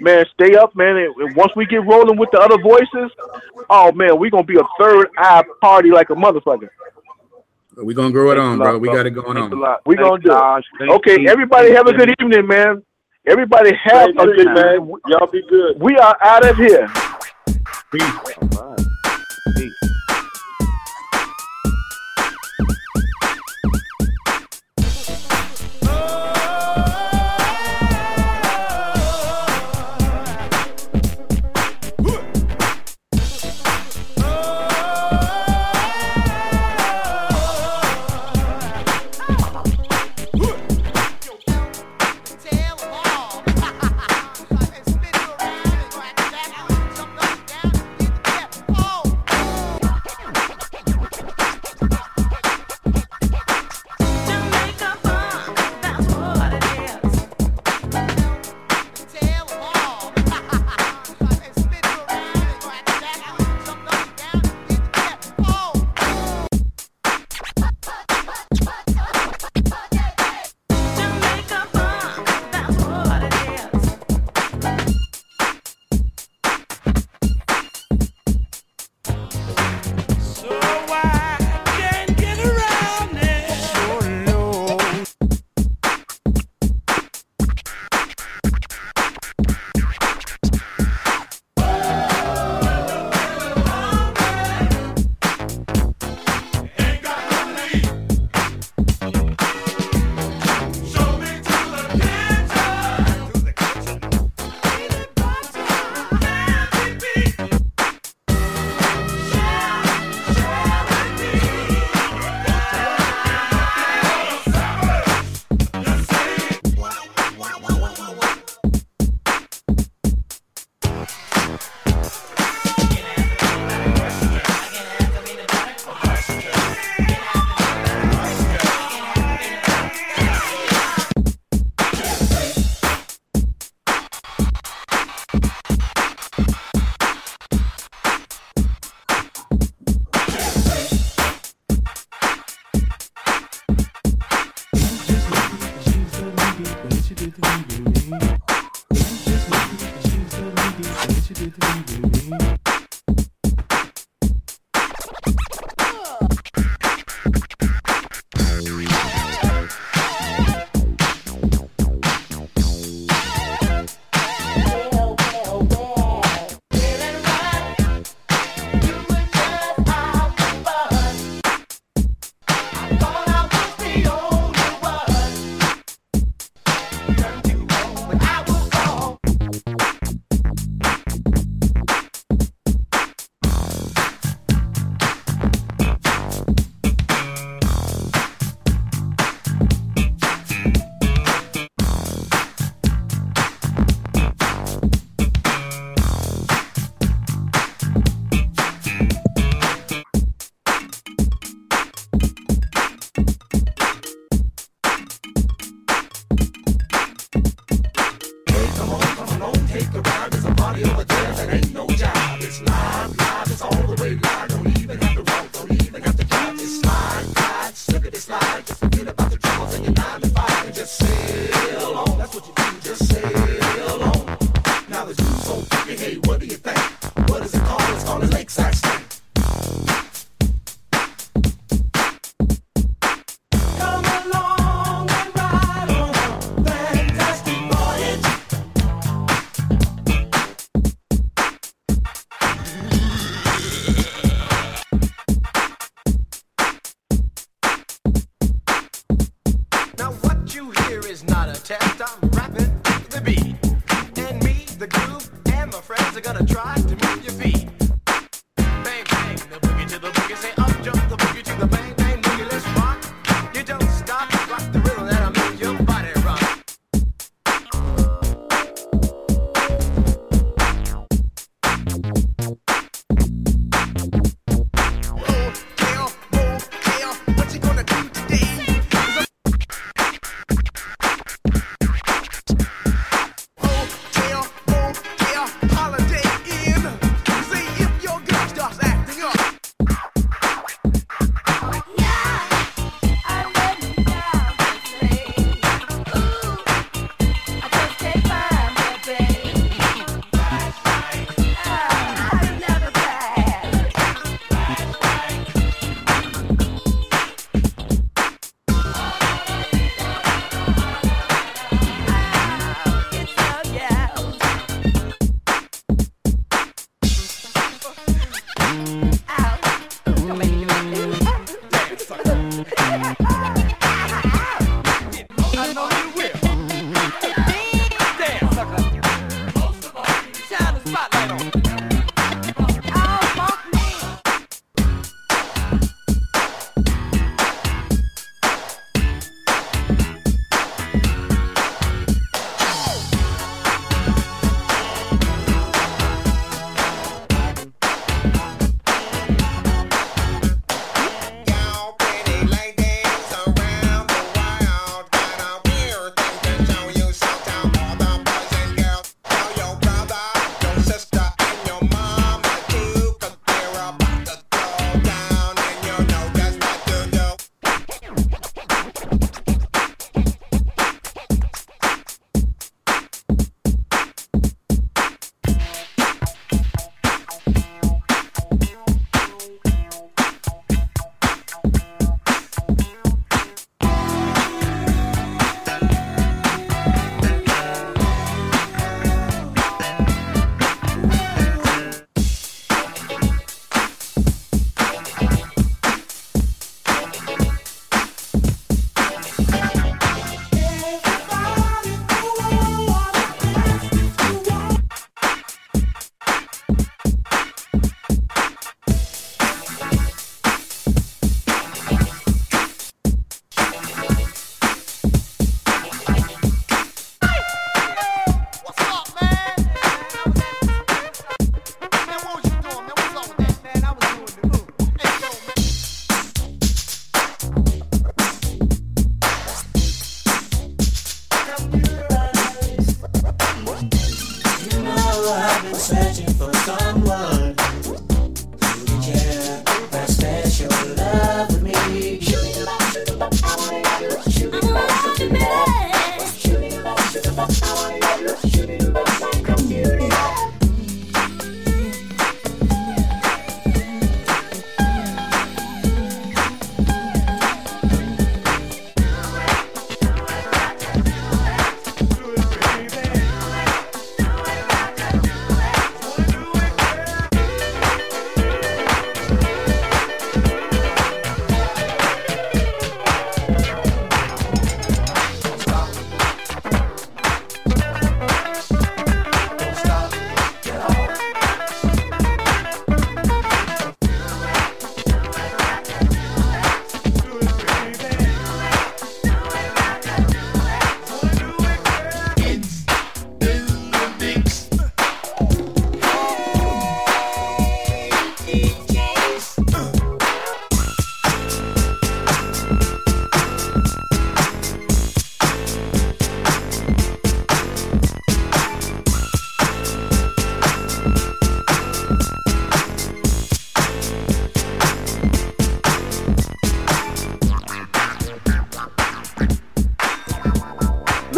B: man, stay up, man. And and once we get rolling with the other voices, oh man, we're gonna be a third eye party like a motherfucker.
C: We're gonna grow it
G: Thanks a
C: on,
G: lot,
C: bro. We
G: brother.
C: got it going
G: Thanks
C: on.
B: We
G: Thanks,
B: gonna do it.
G: Josh. Thanks,
B: Okay,
G: Steve.
B: everybody have a good evening, man. Everybody have
F: Same
B: a good
F: you, man. Y'all be good.
B: We are out of here.
G: All right. Peace.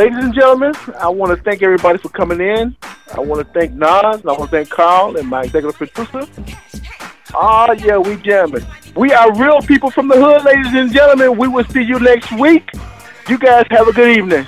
B: Ladies and gentlemen, I want to thank everybody for coming in. I want to thank Nas. and I want to thank Carl and my executive producer. Ah, yeah, we jamming. We are real people from the hood, ladies and gentlemen. We will see you next week. You guys have a good evening.